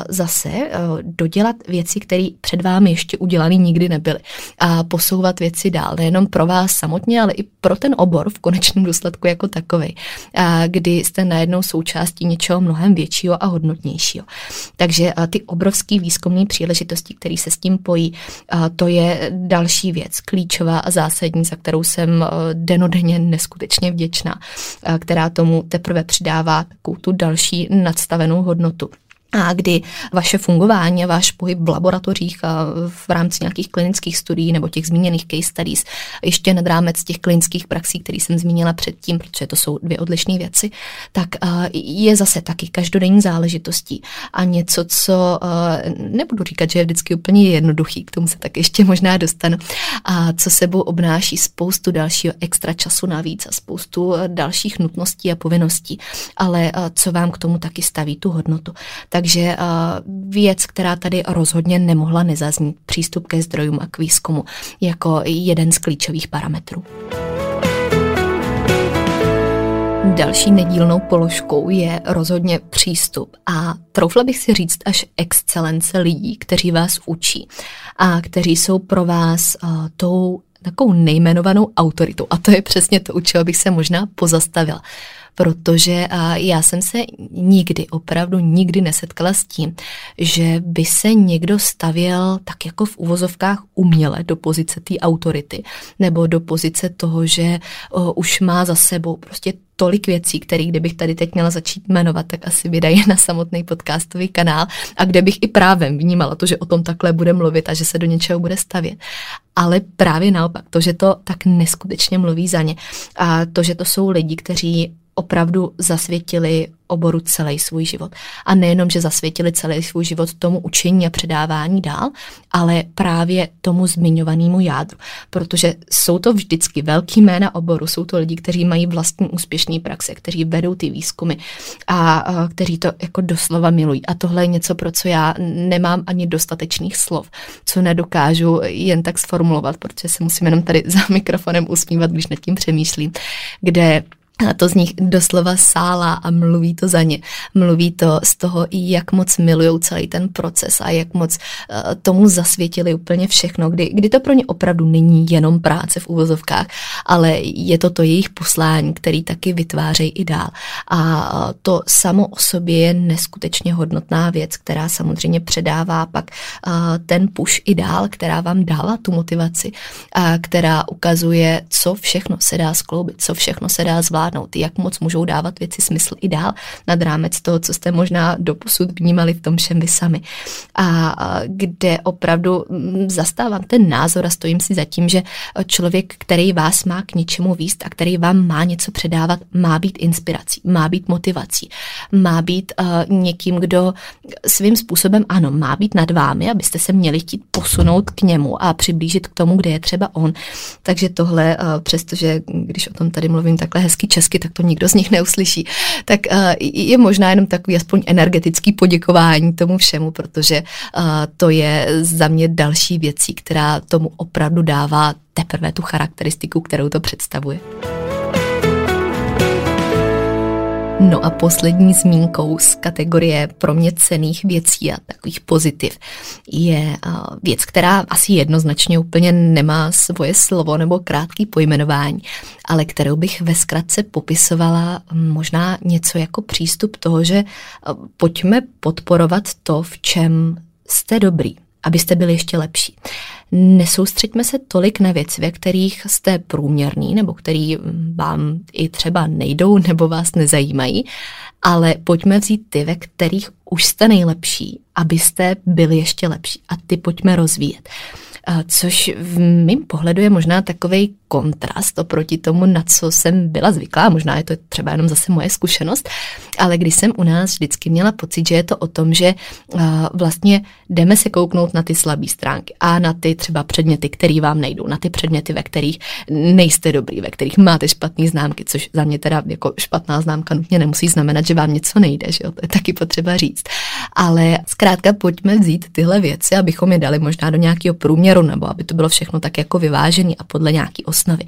[SPEAKER 1] zase dodělat věci, které před vámi ještě udělaný nikdy nebyly. A posouvat věci dál, nejenom pro vás samotně, ale i pro ten obor v konečném důsledku jako takový, kdy jste najednou součástí něčeho mnohem většího a hodnotnějšího. Takže ty obrovské výzkumné příležitosti, které se s tím pojí, to je další věc, klíčová a zásadní, za kterou jsem denodenně neskutečně vděčná, která tomu teprve přidává takovou tu další nadstavenou hodnotu. A kdy vaše fungování a váš pohyb v laboratořích a v rámci nějakých klinických studií nebo těch zmíněných case studies, ještě nad rámec těch klinických praxí, které jsem zmínila předtím, protože to jsou dvě odlišné věci, tak je zase taky každodenní záležitostí a něco, co nebudu říkat, že je vždycky úplně jednoduchý, k tomu se tak ještě možná dostanu, a co sebou obnáší spoustu dalšího extra času navíc a spoustu dalších nutností a povinností, ale co vám k tomu taky staví tu hodnotu. Takže eh, věc, která tady rozhodně nemohla nezaznít, přístup ke zdrojům a k výzkumu jako jeden z klíčových parametrů. Další nedílnou položkou je rozhodně přístup a troufla bych si říct až excelence lidí, kteří vás učí a kteří jsou pro vás uh, tou takovou nejmenovanou autoritou. A to je přesně to, u čeho bych se možná pozastavila protože já jsem se nikdy, opravdu nikdy nesetkala s tím, že by se někdo stavěl tak jako v uvozovkách uměle do pozice té autority nebo do pozice toho, že o, už má za sebou prostě tolik věcí, které kdybych tady teď měla začít jmenovat, tak asi vydají na samotný podcastový kanál a kde bych i právem vnímala to, že o tom takhle bude mluvit a že se do něčeho bude stavět. Ale právě naopak, to, že to tak neskutečně mluví za ně a to, že to jsou lidi, kteří opravdu zasvětili oboru celý svůj život. A nejenom, že zasvětili celý svůj život tomu učení a předávání dál, ale právě tomu zmiňovanému jádru. Protože jsou to vždycky velký jména oboru, jsou to lidi, kteří mají vlastní úspěšné praxe, kteří vedou ty výzkumy a, a kteří to jako doslova milují. A tohle je něco, pro co já nemám ani dostatečných slov, co nedokážu jen tak sformulovat, protože se musím jenom tady za mikrofonem usmívat, když nad tím přemýšlím, kde a to z nich doslova sála a mluví to za ně. Mluví to z toho, jak moc milují celý ten proces a jak moc uh, tomu zasvětili úplně všechno, kdy, kdy to pro ně opravdu není jenom práce v uvozovkách, ale je to to jejich poslání, který taky vytvářejí i dál. A uh, to samo o sobě je neskutečně hodnotná věc, která samozřejmě předává pak uh, ten push i dál, která vám dává tu motivaci, a která ukazuje, co všechno se dá skloubit, co všechno se dá zvládnout zvládnout, jak moc můžou dávat věci smysl i dál nad rámec toho, co jste možná doposud vnímali v tom všem vy sami. A kde opravdu mm, zastávám ten názor a stojím si za tím, že člověk, který vás má k něčemu výst a který vám má něco předávat, má být inspirací, má být motivací, má být uh, někým, kdo svým způsobem, ano, má být nad vámi, abyste se měli chtít posunout k němu a přiblížit k tomu, kde je třeba on. Takže tohle, uh, přestože když o tom tady mluvím takhle hezky česky, tak to nikdo z nich neuslyší. Tak uh, je možná jenom takový aspoň energetický poděkování tomu všemu, protože uh, to je za mě další věcí, která tomu opravdu dává teprve tu charakteristiku, kterou to představuje. No a poslední zmínkou z kategorie pro mě cených věcí a takových pozitiv je věc, která asi jednoznačně úplně nemá svoje slovo nebo krátký pojmenování, ale kterou bych ve zkratce popisovala možná něco jako přístup toho, že pojďme podporovat to, v čem jste dobrý, abyste byli ještě lepší. Nesoustřeďme se tolik na věci, ve kterých jste průměrný nebo který vám i třeba nejdou nebo vás nezajímají, ale pojďme vzít ty, ve kterých už jste nejlepší, abyste byli ještě lepší a ty pojďme rozvíjet což v mém pohledu je možná takový kontrast oproti tomu, na co jsem byla zvyklá. Možná je to třeba jenom zase moje zkušenost, ale když jsem u nás vždycky měla pocit, že je to o tom, že vlastně jdeme se kouknout na ty slabé stránky a na ty třeba předměty, které vám nejdou, na ty předměty, ve kterých nejste dobrý, ve kterých máte špatné známky, což za mě teda jako špatná známka nutně nemusí znamenat, že vám něco nejde, že jo? to je taky potřeba říct. Ale zkrátka pojďme vzít tyhle věci, abychom je dali možná do nějakého průměru nebo aby to bylo všechno tak jako vyvážený a podle nějaký osnovy.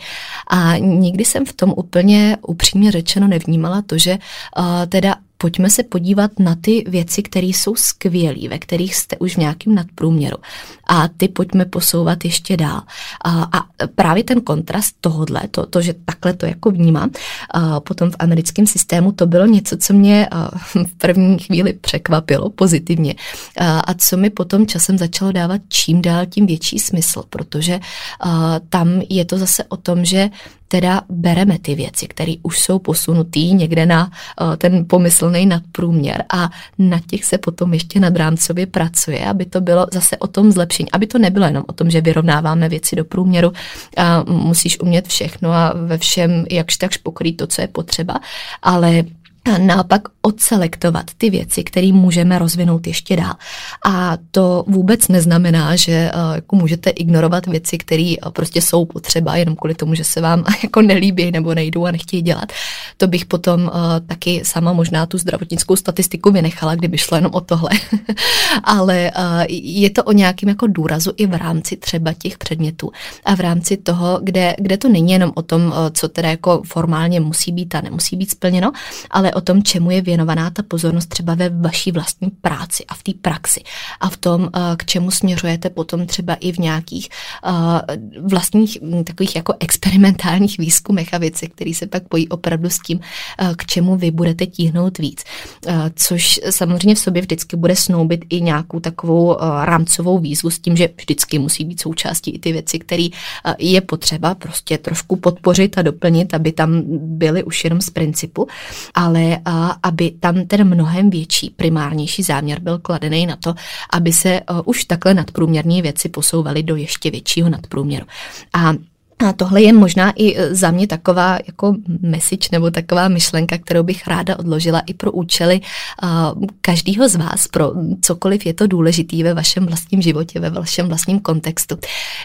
[SPEAKER 1] A nikdy jsem v tom úplně upřímně řečeno nevnímala to, že uh, teda pojďme se podívat na ty věci, které jsou skvělé, ve kterých jste už v nějakém nadprůměru. A ty pojďme posouvat ještě dál. A, a právě ten kontrast tohodle, to, to, že takhle to jako vnímám, a potom v americkém systému to bylo něco, co mě v první chvíli překvapilo pozitivně a, a co mi potom časem začalo dávat čím dál tím větší smysl, protože a, tam je to zase o tom, že teda bereme ty věci, které už jsou posunutý někde na uh, ten pomyslný nadprůměr a na těch se potom ještě nad rámcově pracuje, aby to bylo zase o tom zlepšení, aby to nebylo jenom o tom, že vyrovnáváme věci do průměru a musíš umět všechno a ve všem jakž takž pokrýt to, co je potřeba, ale naopak odselektovat ty věci, které můžeme rozvinout ještě dál. A to vůbec neznamená, že eh, jako můžete ignorovat věci, které eh, prostě jsou potřeba, jenom kvůli tomu, že se vám jako nelíbí nebo nejdou a nechtějí dělat. To bych potom uh, taky sama možná tu zdravotnickou statistiku vynechala, kdyby šlo jenom o tohle. Ale uh, je to o nějakém jako důrazu i v rámci třeba těch předmětů a v rámci toho, kde, kde to není jenom o tom, co teda jako formálně musí být a nemusí být splněno, ale o tom, čemu je věnovaná ta pozornost třeba ve vaší vlastní práci a v té praxi a v tom, eh, k čemu směřujete potom třeba i v nějakých eh, vlastních hm, takových jako experimentálních výzkumech a věcech, které se pak pojí opravdu s tím, eh, k čemu vy budete tíhnout víc. Což samozřejmě v sobě vždycky bude snoubit i nějakou takovou rámcovou výzvu s tím, že vždycky musí být součástí i ty věci, které je potřeba prostě trošku podpořit a doplnit, aby tam byly už jenom z principu, ale a, aby tam ten mnohem větší, primárnější záměr byl kladený na to, aby se už takhle nadprůměrné věci posouvaly do ještě většího nadprůměru. A a tohle je možná i e, za mě taková jako message nebo taková myšlenka, kterou bych ráda odložila i pro účely uh, každého z vás, pro cokoliv je to důležitý ve vašem vlastním životě, ve vašem vlastním kontextu,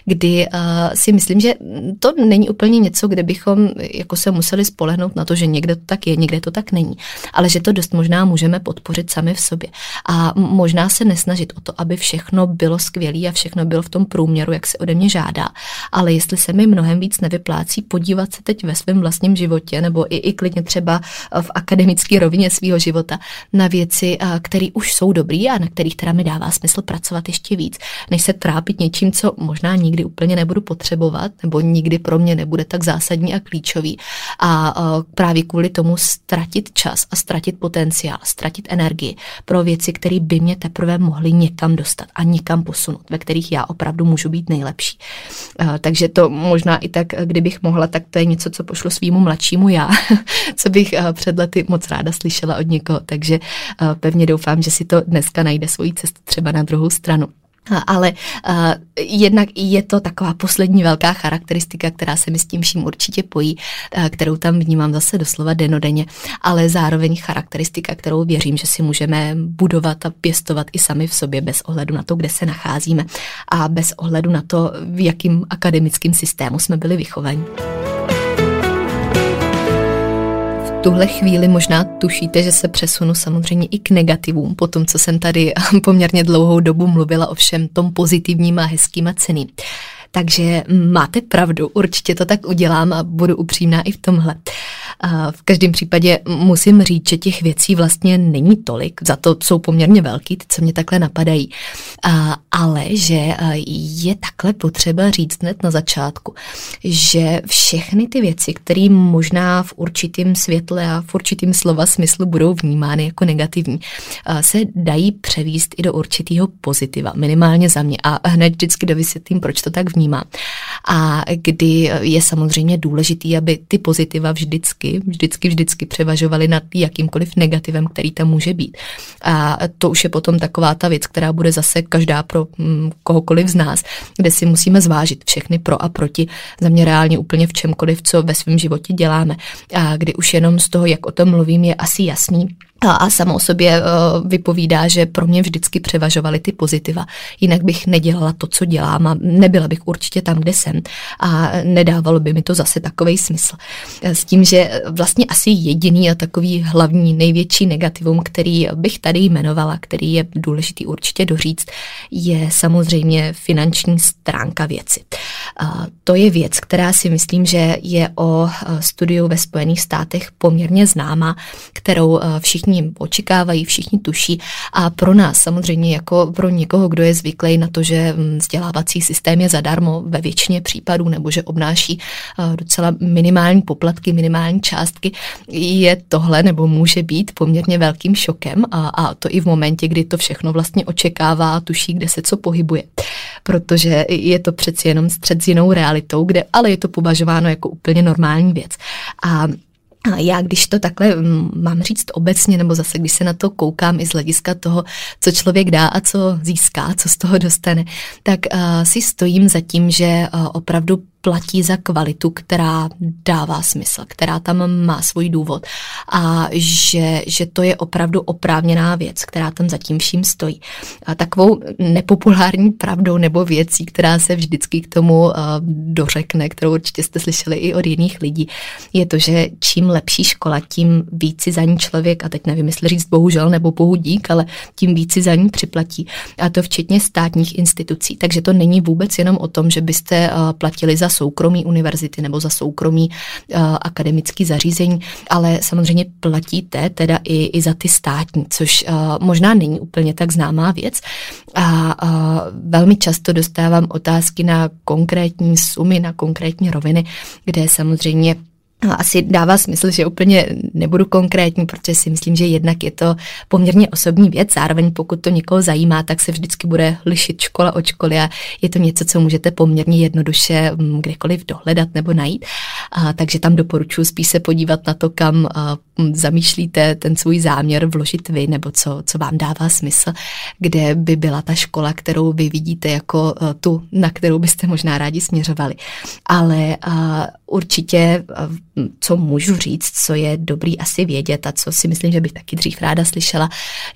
[SPEAKER 1] kdy uh, si myslím, že to není úplně něco, kde bychom jako se museli spolehnout na to, že někde to tak je, někde to tak není, ale že to dost možná můžeme podpořit sami v sobě. A možná se nesnažit o to, aby všechno bylo skvělé a všechno bylo v tom průměru, jak se ode mě žádá, ale jestli se mi mnoho mnohem víc nevyplácí podívat se teď ve svém vlastním životě nebo i, i klidně třeba v akademické rovině svého života na věci, které už jsou dobrý a na kterých teda mi dává smysl pracovat ještě víc, než se trápit něčím, co možná nikdy úplně nebudu potřebovat nebo nikdy pro mě nebude tak zásadní a klíčový. A právě kvůli tomu ztratit čas a ztratit potenciál, ztratit energii pro věci, které by mě teprve mohly někam dostat a někam posunout, ve kterých já opravdu můžu být nejlepší. Takže to možná možná i tak, kdybych mohla, tak to je něco, co pošlo svýmu mladšímu já, co bych eh, před lety moc ráda slyšela od někoho, takže eh, pevně doufám, že si to dneska najde svoji cestu třeba na druhou stranu. Ale uh, jednak je to taková poslední velká charakteristika, která se mi s tím vším určitě pojí, uh, kterou tam vnímám zase doslova denodenně, ale zároveň charakteristika, kterou věřím, že si můžeme budovat a pěstovat i sami v sobě bez ohledu na to, kde se nacházíme a bez ohledu na to, v jakým akademickém systému jsme byli vychovaní tuhle chvíli možná tušíte, že se přesunu samozřejmě i k negativům, po tom, co jsem tady poměrně dlouhou dobu mluvila o všem tom pozitivním a hezkým a ceným. Takže máte pravdu, určitě to tak udělám a budu upřímná i v tomhle. V každém případě musím říct, že těch věcí vlastně není tolik, za to jsou poměrně velký, ty, co mě takhle napadají. Ale že je takhle potřeba říct hned na začátku, že všechny ty věci, které možná v určitém světle a v určitém slova smyslu budou vnímány jako negativní, se dají převíst i do určitého pozitiva, minimálně za mě. A hned vždycky dovysvětlím, proč to tak vnímám. A kdy je samozřejmě důležitý, aby ty pozitiva vždycky vždycky, vždycky, převažovaly nad jakýmkoliv negativem, který tam může být. A to už je potom taková ta věc, která bude zase každá pro mm, kohokoliv z nás, kde si musíme zvážit všechny pro a proti, za mě reálně úplně v čemkoliv, co ve svém životě děláme. A kdy už jenom z toho, jak o tom mluvím, je asi jasný, a samo o sobě uh, vypovídá, že pro mě vždycky převažovaly ty pozitiva. Jinak bych nedělala to, co dělám a nebyla bych určitě tam, kde jsem. A nedávalo by mi to zase takový smysl. S tím, že vlastně asi jediný a takový hlavní největší negativum, který bych tady jmenovala, který je důležitý určitě doříct, je samozřejmě finanční stránka věci. To je věc, která si myslím, že je o studiu ve Spojených státech poměrně známa, kterou všichni všichni očekávají, všichni tuší a pro nás samozřejmě jako pro někoho, kdo je zvyklý na to, že mm, vzdělávací systém je zadarmo ve většině případů nebo že obnáší docela minimální poplatky, minimální částky, je tohle nebo může být poměrně velkým šokem a, a to i v momentě, kdy to všechno vlastně očekává a tuší, kde se co pohybuje. Protože je to přeci jenom střed s jinou realitou, kde ale je to považováno jako úplně normální věc. A a já, když to takhle mm, mám říct obecně, nebo zase, když se na to koukám i z hlediska toho, co člověk dá a co získá, co z toho dostane, tak uh, si stojím za tím, že uh, opravdu platí za kvalitu, která dává smysl, která tam má svůj důvod a že, že to je opravdu oprávněná věc, která tam zatím vším stojí. A takovou nepopulární pravdou nebo věcí, která se vždycky k tomu uh, dořekne, kterou určitě jste slyšeli i od jiných lidí, je to, že čím lepší škola, tím víc si za ní člověk, a teď nevím, jestli říct bohužel nebo bohu dík, ale tím víc si za ní připlatí. A to včetně státních institucí. Takže to není vůbec jenom o tom, že byste uh, platili za soukromí univerzity nebo za soukromí uh, akademický zařízení, ale samozřejmě platíte teda i, i za ty státní, což uh, možná není úplně tak známá věc. A uh, velmi často dostávám otázky na konkrétní sumy, na konkrétní roviny, kde samozřejmě asi dává smysl, že úplně nebudu konkrétní, protože si myslím, že jednak je to poměrně osobní věc, zároveň pokud to někoho zajímá, tak se vždycky bude lišit škola od školy a je to něco, co můžete poměrně jednoduše mm, kdekoliv dohledat nebo najít. A, takže tam doporučuji spíš se podívat na to, kam a, mm, zamýšlíte ten svůj záměr vložit vy, nebo co, co vám dává smysl, kde by byla ta škola, kterou vy vidíte jako a, tu, na kterou byste možná rádi směřovali. Ale a, určitě a, co můžu říct, co je dobrý asi vědět a co si myslím, že bych taky dřív ráda slyšela,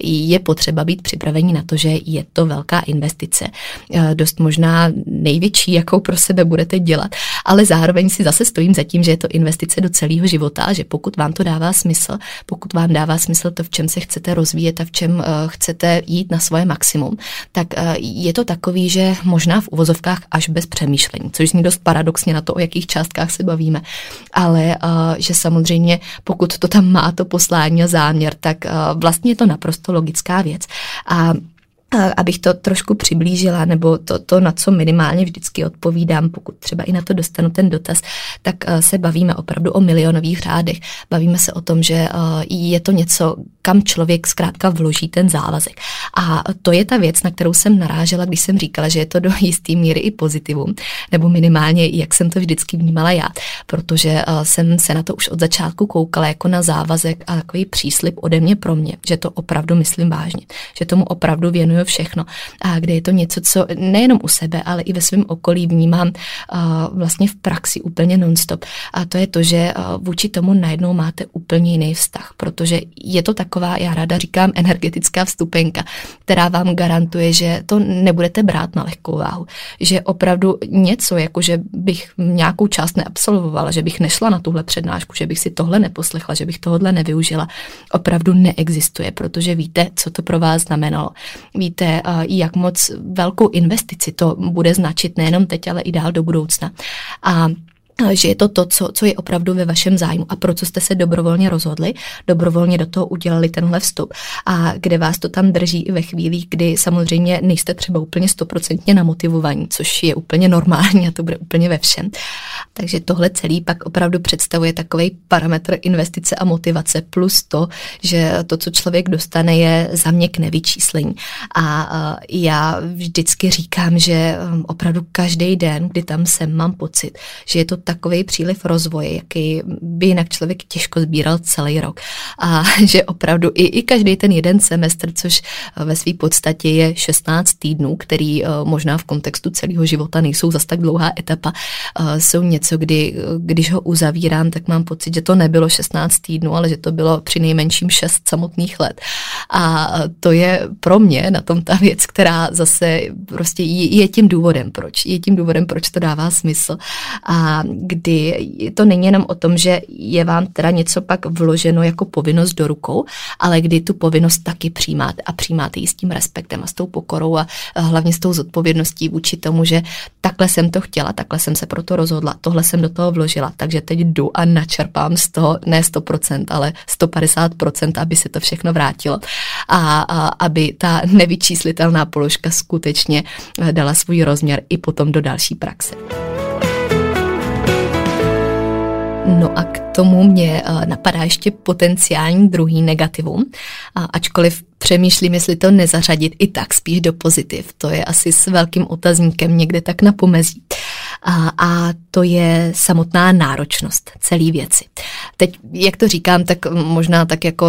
[SPEAKER 1] je potřeba být připravení na to, že je to velká investice. Eh, dost možná největší, jakou pro sebe budete dělat, ale zároveň si zase stojím za tím, že je to investice do celého života že pokud vám to dává smysl, pokud vám dává smysl to, v čem se chcete rozvíjet a v čem eh, chcete jít na svoje maximum, tak eh, je to takový, že možná v uvozovkách až bez přemýšlení, což zní dost paradoxně na to, o jakých částkách se bavíme, ale že samozřejmě pokud to tam má to poslání a záměr, tak vlastně je to naprosto logická věc. A abych to trošku přiblížila, nebo to, to, na co minimálně vždycky odpovídám, pokud třeba i na to dostanu ten dotaz, tak se bavíme opravdu o milionových řádech. Bavíme se o tom, že je to něco, kam člověk zkrátka vloží ten závazek. A to je ta věc, na kterou jsem narážela, když jsem říkala, že je to do jisté míry i pozitivum, nebo minimálně, jak jsem to vždycky vnímala já, protože jsem se na to už od začátku koukala jako na závazek a takový příslip ode mě pro mě, že to opravdu myslím vážně, že tomu opravdu věnuju plánuju všechno. A kde je to něco, co nejenom u sebe, ale i ve svém okolí vnímám vlastně v praxi úplně nonstop. A to je to, že vůči tomu najednou máte úplně jiný vztah, protože je to taková, já ráda říkám, energetická vstupenka, která vám garantuje, že to nebudete brát na lehkou váhu. Že opravdu něco, jako že bych nějakou část neabsolvovala, že bych nešla na tuhle přednášku, že bych si tohle neposlechla, že bych tohle nevyužila, opravdu neexistuje, protože víte, co to pro vás znamenalo. Víte, víte, jak moc velkou investici to bude značit nejenom teď, ale i dál do budoucna. A že je to to, co, co je opravdu ve vašem zájmu a pro co jste se dobrovolně rozhodli, dobrovolně do toho udělali tenhle vstup a kde vás to tam drží i ve chvílích, kdy samozřejmě nejste třeba úplně stoprocentně namotivovaní, což je úplně normální a to bude úplně ve všem. Takže tohle celý pak opravdu představuje takový parametr investice a motivace plus to, že to, co člověk dostane, je za mě k nevyčíslení. A já vždycky říkám, že um, opravdu každý den, kdy tam jsem, mám pocit, že je to takový příliv rozvoje, jaký by jinak člověk těžko sbíral celý rok. A že opravdu i, i každý ten jeden semestr, což ve své podstatě je 16 týdnů, který eh, možná v kontextu celého života nejsou zas tak dlouhá etapa, eh, jsou něco, kdy, když ho uzavírám, tak mám pocit, že to nebylo 16 týdnů, ale že to bylo při nejmenším 6 samotných let. A to je pro mě na tom ta věc, která zase prostě je tím důvodem, proč. Je tím důvodem, proč to dává smysl. A kdy to není jenom o tom, že je vám teda něco pak vloženo jako povinnost do rukou, ale kdy tu povinnost taky přijímáte a přijímáte ji s tím respektem a s tou pokorou a hlavně s tou zodpovědností vůči tomu, že takhle jsem to chtěla, takhle jsem se proto rozhodla, tohle jsem do toho vložila, takže teď jdu a načerpám z toho ne 100%, ale 150%, aby se to všechno vrátilo a, a aby ta nevyčíslitelná položka skutečně dala svůj rozměr i potom do další praxe. No a k tomu mě eh, napadá ještě potenciální druhý negativum, ačkoliv přemýšlím, jestli to nezařadit i tak spíš do pozitiv. To je asi s velkým otazníkem někde tak na pomezí. A, a to je samotná náročnost celé věci. Teď, jak to říkám, tak možná tak jako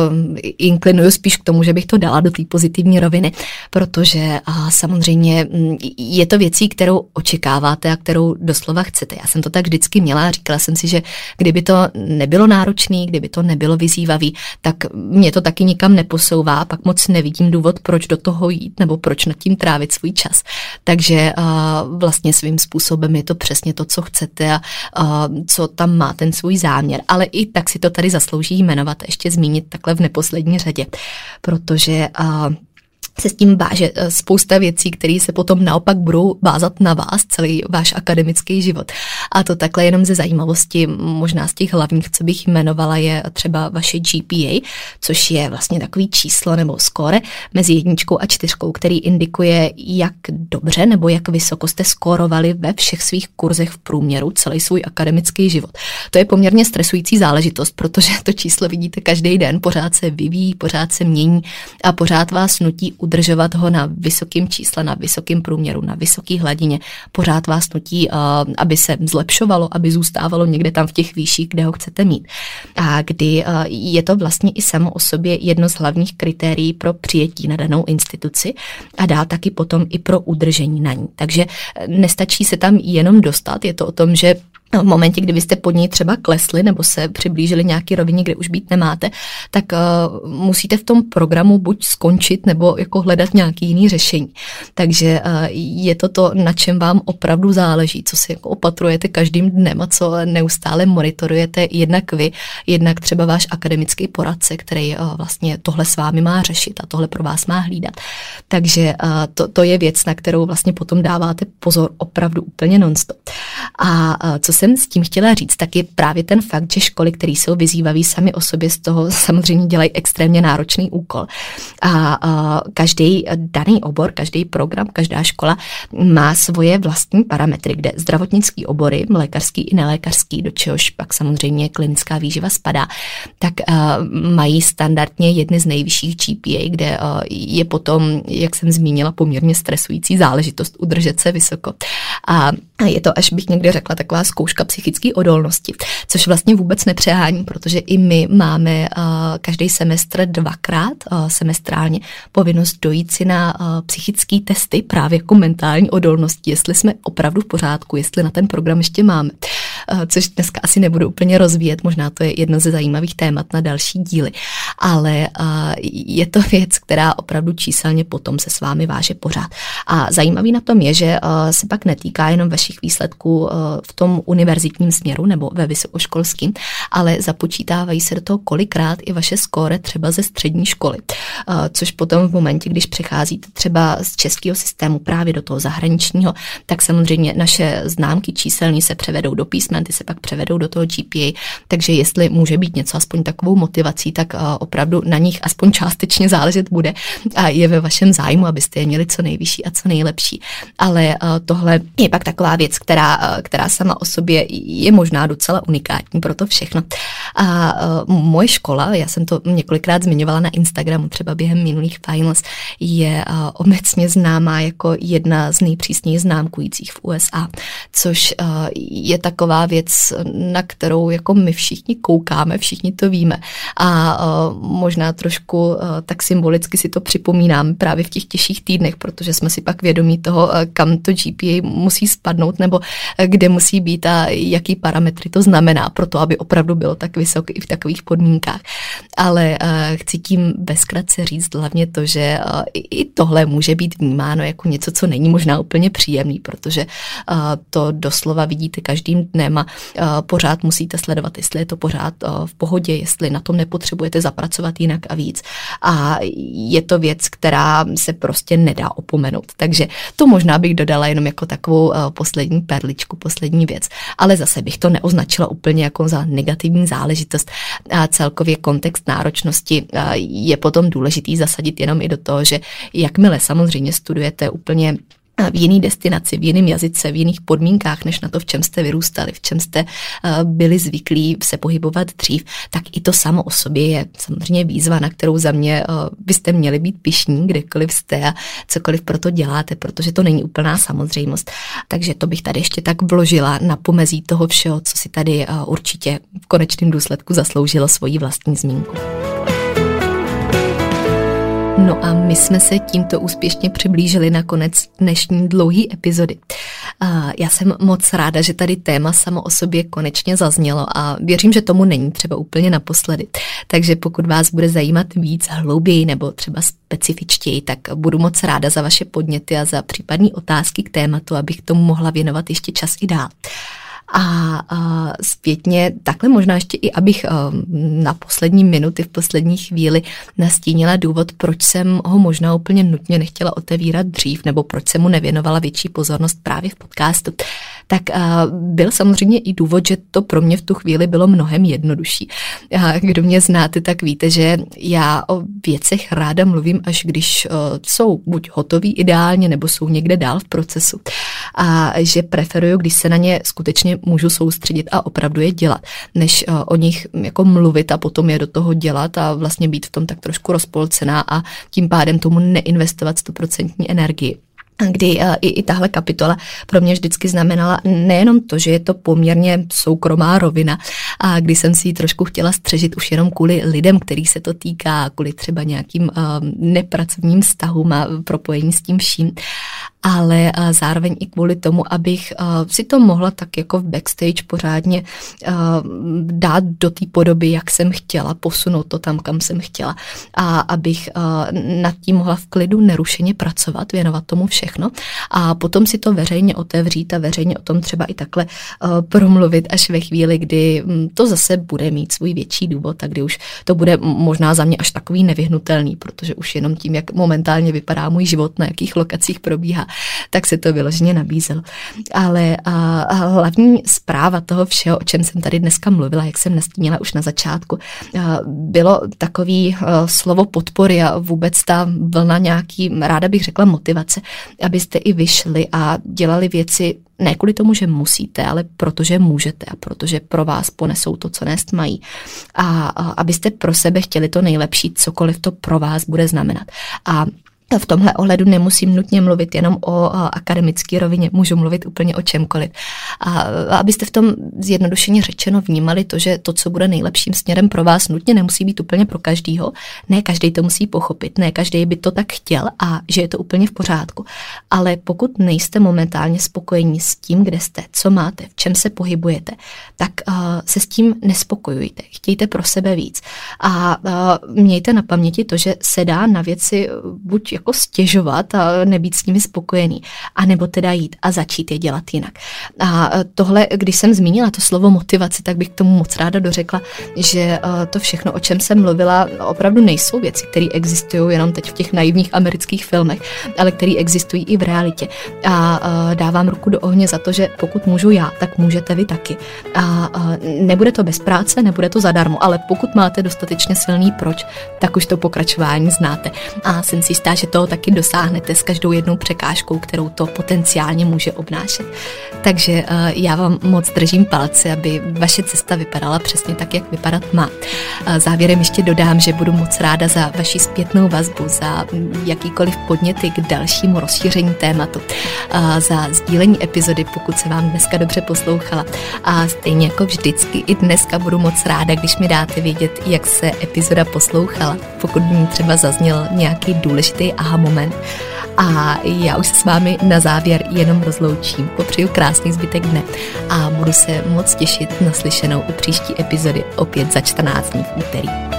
[SPEAKER 1] inklinuju spíš k tomu, že bych to dala do té pozitivní roviny, protože a samozřejmě mm, je to věcí, kterou očekáváte a kterou doslova chcete. Já jsem to tak vždycky měla a říkala jsem si, že kdyby to nebylo náročné, kdyby to nebylo vyzývavý, tak mě to taky nikam neposouvá, pak moc nevidím důvod, proč do toho jít nebo proč nad tím trávit svůj čas. Takže vlastně svým způsobem je to přesně to, co chcete a uh, co tam má ten svůj záměr. Ale i tak si to tady zaslouží jmenovat, ještě zmínit takhle v neposlední řadě, protože se s tím váže eh, spousta věcí, které se potom naopak budou vázat na vás celý váš akademický život. A to takhle jenom ze zajímavosti, možná z těch hlavních, co bych jmenovala, je třeba vaše GPA, což je vlastně takový číslo nebo skóre mezi jedničkou a čtyřkou, který indikuje, jak dobře nebo jak vysoko jste skórovali ve všech svých kurzech v průměru celý svůj akademický život. To je poměrně stresující záležitost, protože to číslo vidíte každý den, pořád se vyvíjí, pořád se mění a pořád vás nutí udržovat ho na vysokém čísle, na vysokém průměru, na vysoké hladině. Pořád vás nutí, uh, aby se zlepšovalo, aby zůstávalo někde tam v těch výších, kde ho chcete mít. A kdy uh, je to vlastně i samo o sobě jedno z hlavních kritérií pro přijetí na danou instituci a dál taky potom i pro udržení na ní. Takže nestačí se tam jenom dostat, je to o tom, že v momentě, kdy byste pod ní třeba klesli nebo se přiblížili nějaký rovině, kde už být nemáte, tak uh, musíte v tom programu buď skončit nebo jako hledat nějaký jiný řešení. Takže uh, je to to, na čem vám opravdu záleží, co si jako opatrujete každým dnem a co neustále monitorujete jednak vy, jednak třeba váš akademický poradce, který uh, vlastně tohle s vámi má řešit a tohle pro vás má hlídat. Takže uh, to, to je věc, na kterou vlastně potom dáváte pozor opravdu úplně nonstop. A uh, co jsem s tím chtěla říct, tak je právě ten fakt, že školy, které jsou vyzývaví sami o sobě, z toho samozřejmě dělají extrémně náročný úkol. A, a každý daný obor, každý program, každá škola má svoje vlastní parametry, kde zdravotnický obory, lékařský i nelékařský, do čehož pak samozřejmě klinická výživa spadá, tak a, mají standardně jedny z nejvyšších GPA, kde a, je potom, jak jsem zmínila, poměrně stresující záležitost udržet se vysoko. A je to, až bych někdy řekla, taková zkouška psychické odolnosti, což vlastně vůbec nepřehání, protože i my máme uh, každý semestr dvakrát uh, semestrálně povinnost dojít si na uh, psychické testy právě jako mentální odolnosti, jestli jsme opravdu v pořádku, jestli na ten program ještě máme. Což dneska asi nebudu úplně rozvíjet, možná to je jedno ze zajímavých témat na další díly. Ale je to věc, která opravdu číselně potom se s vámi váže pořád. A zajímavý na tom je, že se pak netýká jenom vašich výsledků v tom univerzitním směru nebo ve vysokoškolským, ale započítávají se do toho kolikrát i vaše skóre třeba ze střední školy, což potom v momentě, když přecházíte třeba z českého systému právě do toho zahraničního, tak samozřejmě naše známky číselní se převedou do písmen, ty se pak převedou do toho GPA, takže jestli může být něco aspoň takovou motivací, tak opravdu na nich aspoň částečně záležet bude a je ve vašem zájmu, abyste je měli co nejvyšší a co nejlepší. Ale tohle je pak taková věc, která, která sama o sobě je možná docela unikátní pro to všechno. A uh, moje škola, já jsem to několikrát zmiňovala na Instagramu, třeba během minulých finals, je uh, obecně známá jako jedna z nejpřísněji známkujících v USA, což uh, je taková věc, na kterou jako my všichni koukáme, všichni to víme a uh, možná trošku uh, tak symbolicky si to připomínáme právě v těch těžších týdnech, protože jsme si pak vědomí toho, uh, kam to GPA musí spadnout nebo kde musí být a jaký parametry to znamená pro to, aby opravdu bylo tak vysoký i v takových podmínkách. Ale chci tím bezkratce říct hlavně to, že i tohle může být vnímáno jako něco, co není možná úplně příjemný, protože to doslova vidíte každým dnem a pořád musíte sledovat, jestli je to pořád v pohodě, jestli na tom nepotřebujete zapracovat jinak a víc. A je to věc, která se prostě nedá opomenout. Takže to možná bych dodala jenom jako takovou poslední perličku, poslední věc. Ale zase bych to neoznačila úplně jako za negativní záležitost. A celkově kontext náročnosti je potom důležitý zasadit jenom i do toho, že jakmile samozřejmě studujete úplně v jiný destinaci, v jiném jazyce, v jiných podmínkách, než na to, v čem jste vyrůstali, v čem jste byli zvyklí se pohybovat dřív, tak i to samo o sobě je samozřejmě výzva, na kterou za mě byste měli být pišní, kdekoliv jste a cokoliv pro to děláte, protože to není úplná samozřejmost. Takže to bych tady ještě tak vložila na pomezí toho všeho, co si tady určitě v konečném důsledku zasloužilo svoji vlastní zmínku. No a my jsme se tímto úspěšně přiblížili na konec dnešní dlouhé epizody. Já jsem moc ráda, že tady téma samo o sobě konečně zaznělo a věřím, že tomu není třeba úplně naposledy. Takže pokud vás bude zajímat víc hlouběji nebo třeba specifičtěji, tak budu moc ráda za vaše podněty a za případné otázky k tématu, abych tomu mohla věnovat ještě čas i dál. A, a zpětně takhle možná ještě i, abych na poslední minuty, v poslední chvíli nastínila důvod, proč jsem ho možná úplně nutně nechtěla otevírat dřív, nebo proč jsem mu nevěnovala větší pozornost právě v podcastu tak byl samozřejmě i důvod, že to pro mě v tu chvíli bylo mnohem jednodušší. Kdo mě znáte, tak víte, že já o věcech ráda mluvím, až když jsou buď hotový ideálně, nebo jsou někde dál v procesu. A že preferuju, když se na ně skutečně můžu soustředit a opravdu je dělat, než o nich jako mluvit a potom je do toho dělat a vlastně být v tom tak trošku rozpolcená a tím pádem tomu neinvestovat stoprocentní energii. Kdy i, i tahle kapitola pro mě vždycky znamenala nejenom to, že je to poměrně soukromá rovina, a kdy jsem si ji trošku chtěla střežit už jenom kvůli lidem, který se to týká, kvůli třeba nějakým uh, nepracovním vztahům a propojení s tím vším, ale uh, zároveň i kvůli tomu, abych uh, si to mohla tak jako v backstage pořádně uh, dát do té podoby, jak jsem chtěla, posunout to tam, kam jsem chtěla. A abych nad tím mohla v klidu nerušeně pracovat, věnovat tomu všechno. A potom si to veřejně otevřít a veřejně o tom třeba i takhle promluvit až ve chvíli, kdy um, to zase bude mít svůj větší důvod a kdy už to bude možná za mě až takový nevyhnutelný, protože už jenom tím, jak momentálně vypadá můj život, na jakých lokacích probíhá, tak se to vyloženě nabízel. Ale a, a hlavní zpráva toho všeho, o čem jsem tady dneska mluvila, jak jsem nastínila už na začátku, a, bylo takový slovo podpory a vůbec ta vlna nějaký, ráda bych řekla motivace, abyste i vyšli a dělali věci ne kvůli tomu, že musíte, ale protože můžete a protože pro vás ponesou to, co nést mají. A, a abyste pro sebe chtěli to nejlepší, cokoliv to pro vás bude znamenat. A v tomhle ohledu nemusím nutně mluvit jenom o akademické rovině, můžu mluvit úplně o čemkoliv. A abyste v tom zjednodušeně řečeno vnímali to, že to, co bude nejlepším směrem pro vás, nutně nemusí být úplně pro každýho. Ne každý to musí pochopit, ne každý by to tak chtěl a že je to úplně v pořádku. Ale pokud nejste momentálně spokojení s tím, kde jste, co máte, v čem se pohybujete, tak uh, se s tím nespokojujte. Chtějte pro sebe víc. A uh, mějte na paměti to, že se dá na věci buď jako stěžovat a nebýt s nimi spokojený, anebo teda jít a začít je dělat jinak. A tohle, když jsem zmínila to slovo motivace, tak bych k tomu moc ráda dořekla, že to všechno, o čem jsem mluvila, opravdu nejsou věci, které existují jenom teď v těch naivních amerických filmech, ale které existují i v realitě. A dávám ruku do ohně za to, že pokud můžu já, tak můžete vy taky. A nebude to bez práce, nebude to zadarmo, ale pokud máte dostatečně silný proč, tak už to pokračování znáte. A jsem si jistá, že toho taky dosáhnete s každou jednou překážkou, kterou to potenciálně může obnášet. Takže uh, já vám moc držím palce, aby vaše cesta vypadala přesně tak, jak vypadat má. Závěrem ještě dodám, že budu moc ráda za vaši zpětnou vazbu, za jakýkoliv podněty k dalšímu rozšíření tématu, uh, za sdílení epizody, pokud se vám dneska dobře poslouchala. A stejně jako vždycky i dneska budu moc ráda, když mi dáte vědět, jak se epizoda poslouchala, pokud mi třeba zazněl nějaký důležitý aha moment. A já už se s vámi na závěr jenom rozloučím. Popřeju krásný zbytek dne a budu se moc těšit na slyšenou u příští epizody opět za 14 dní v úterý.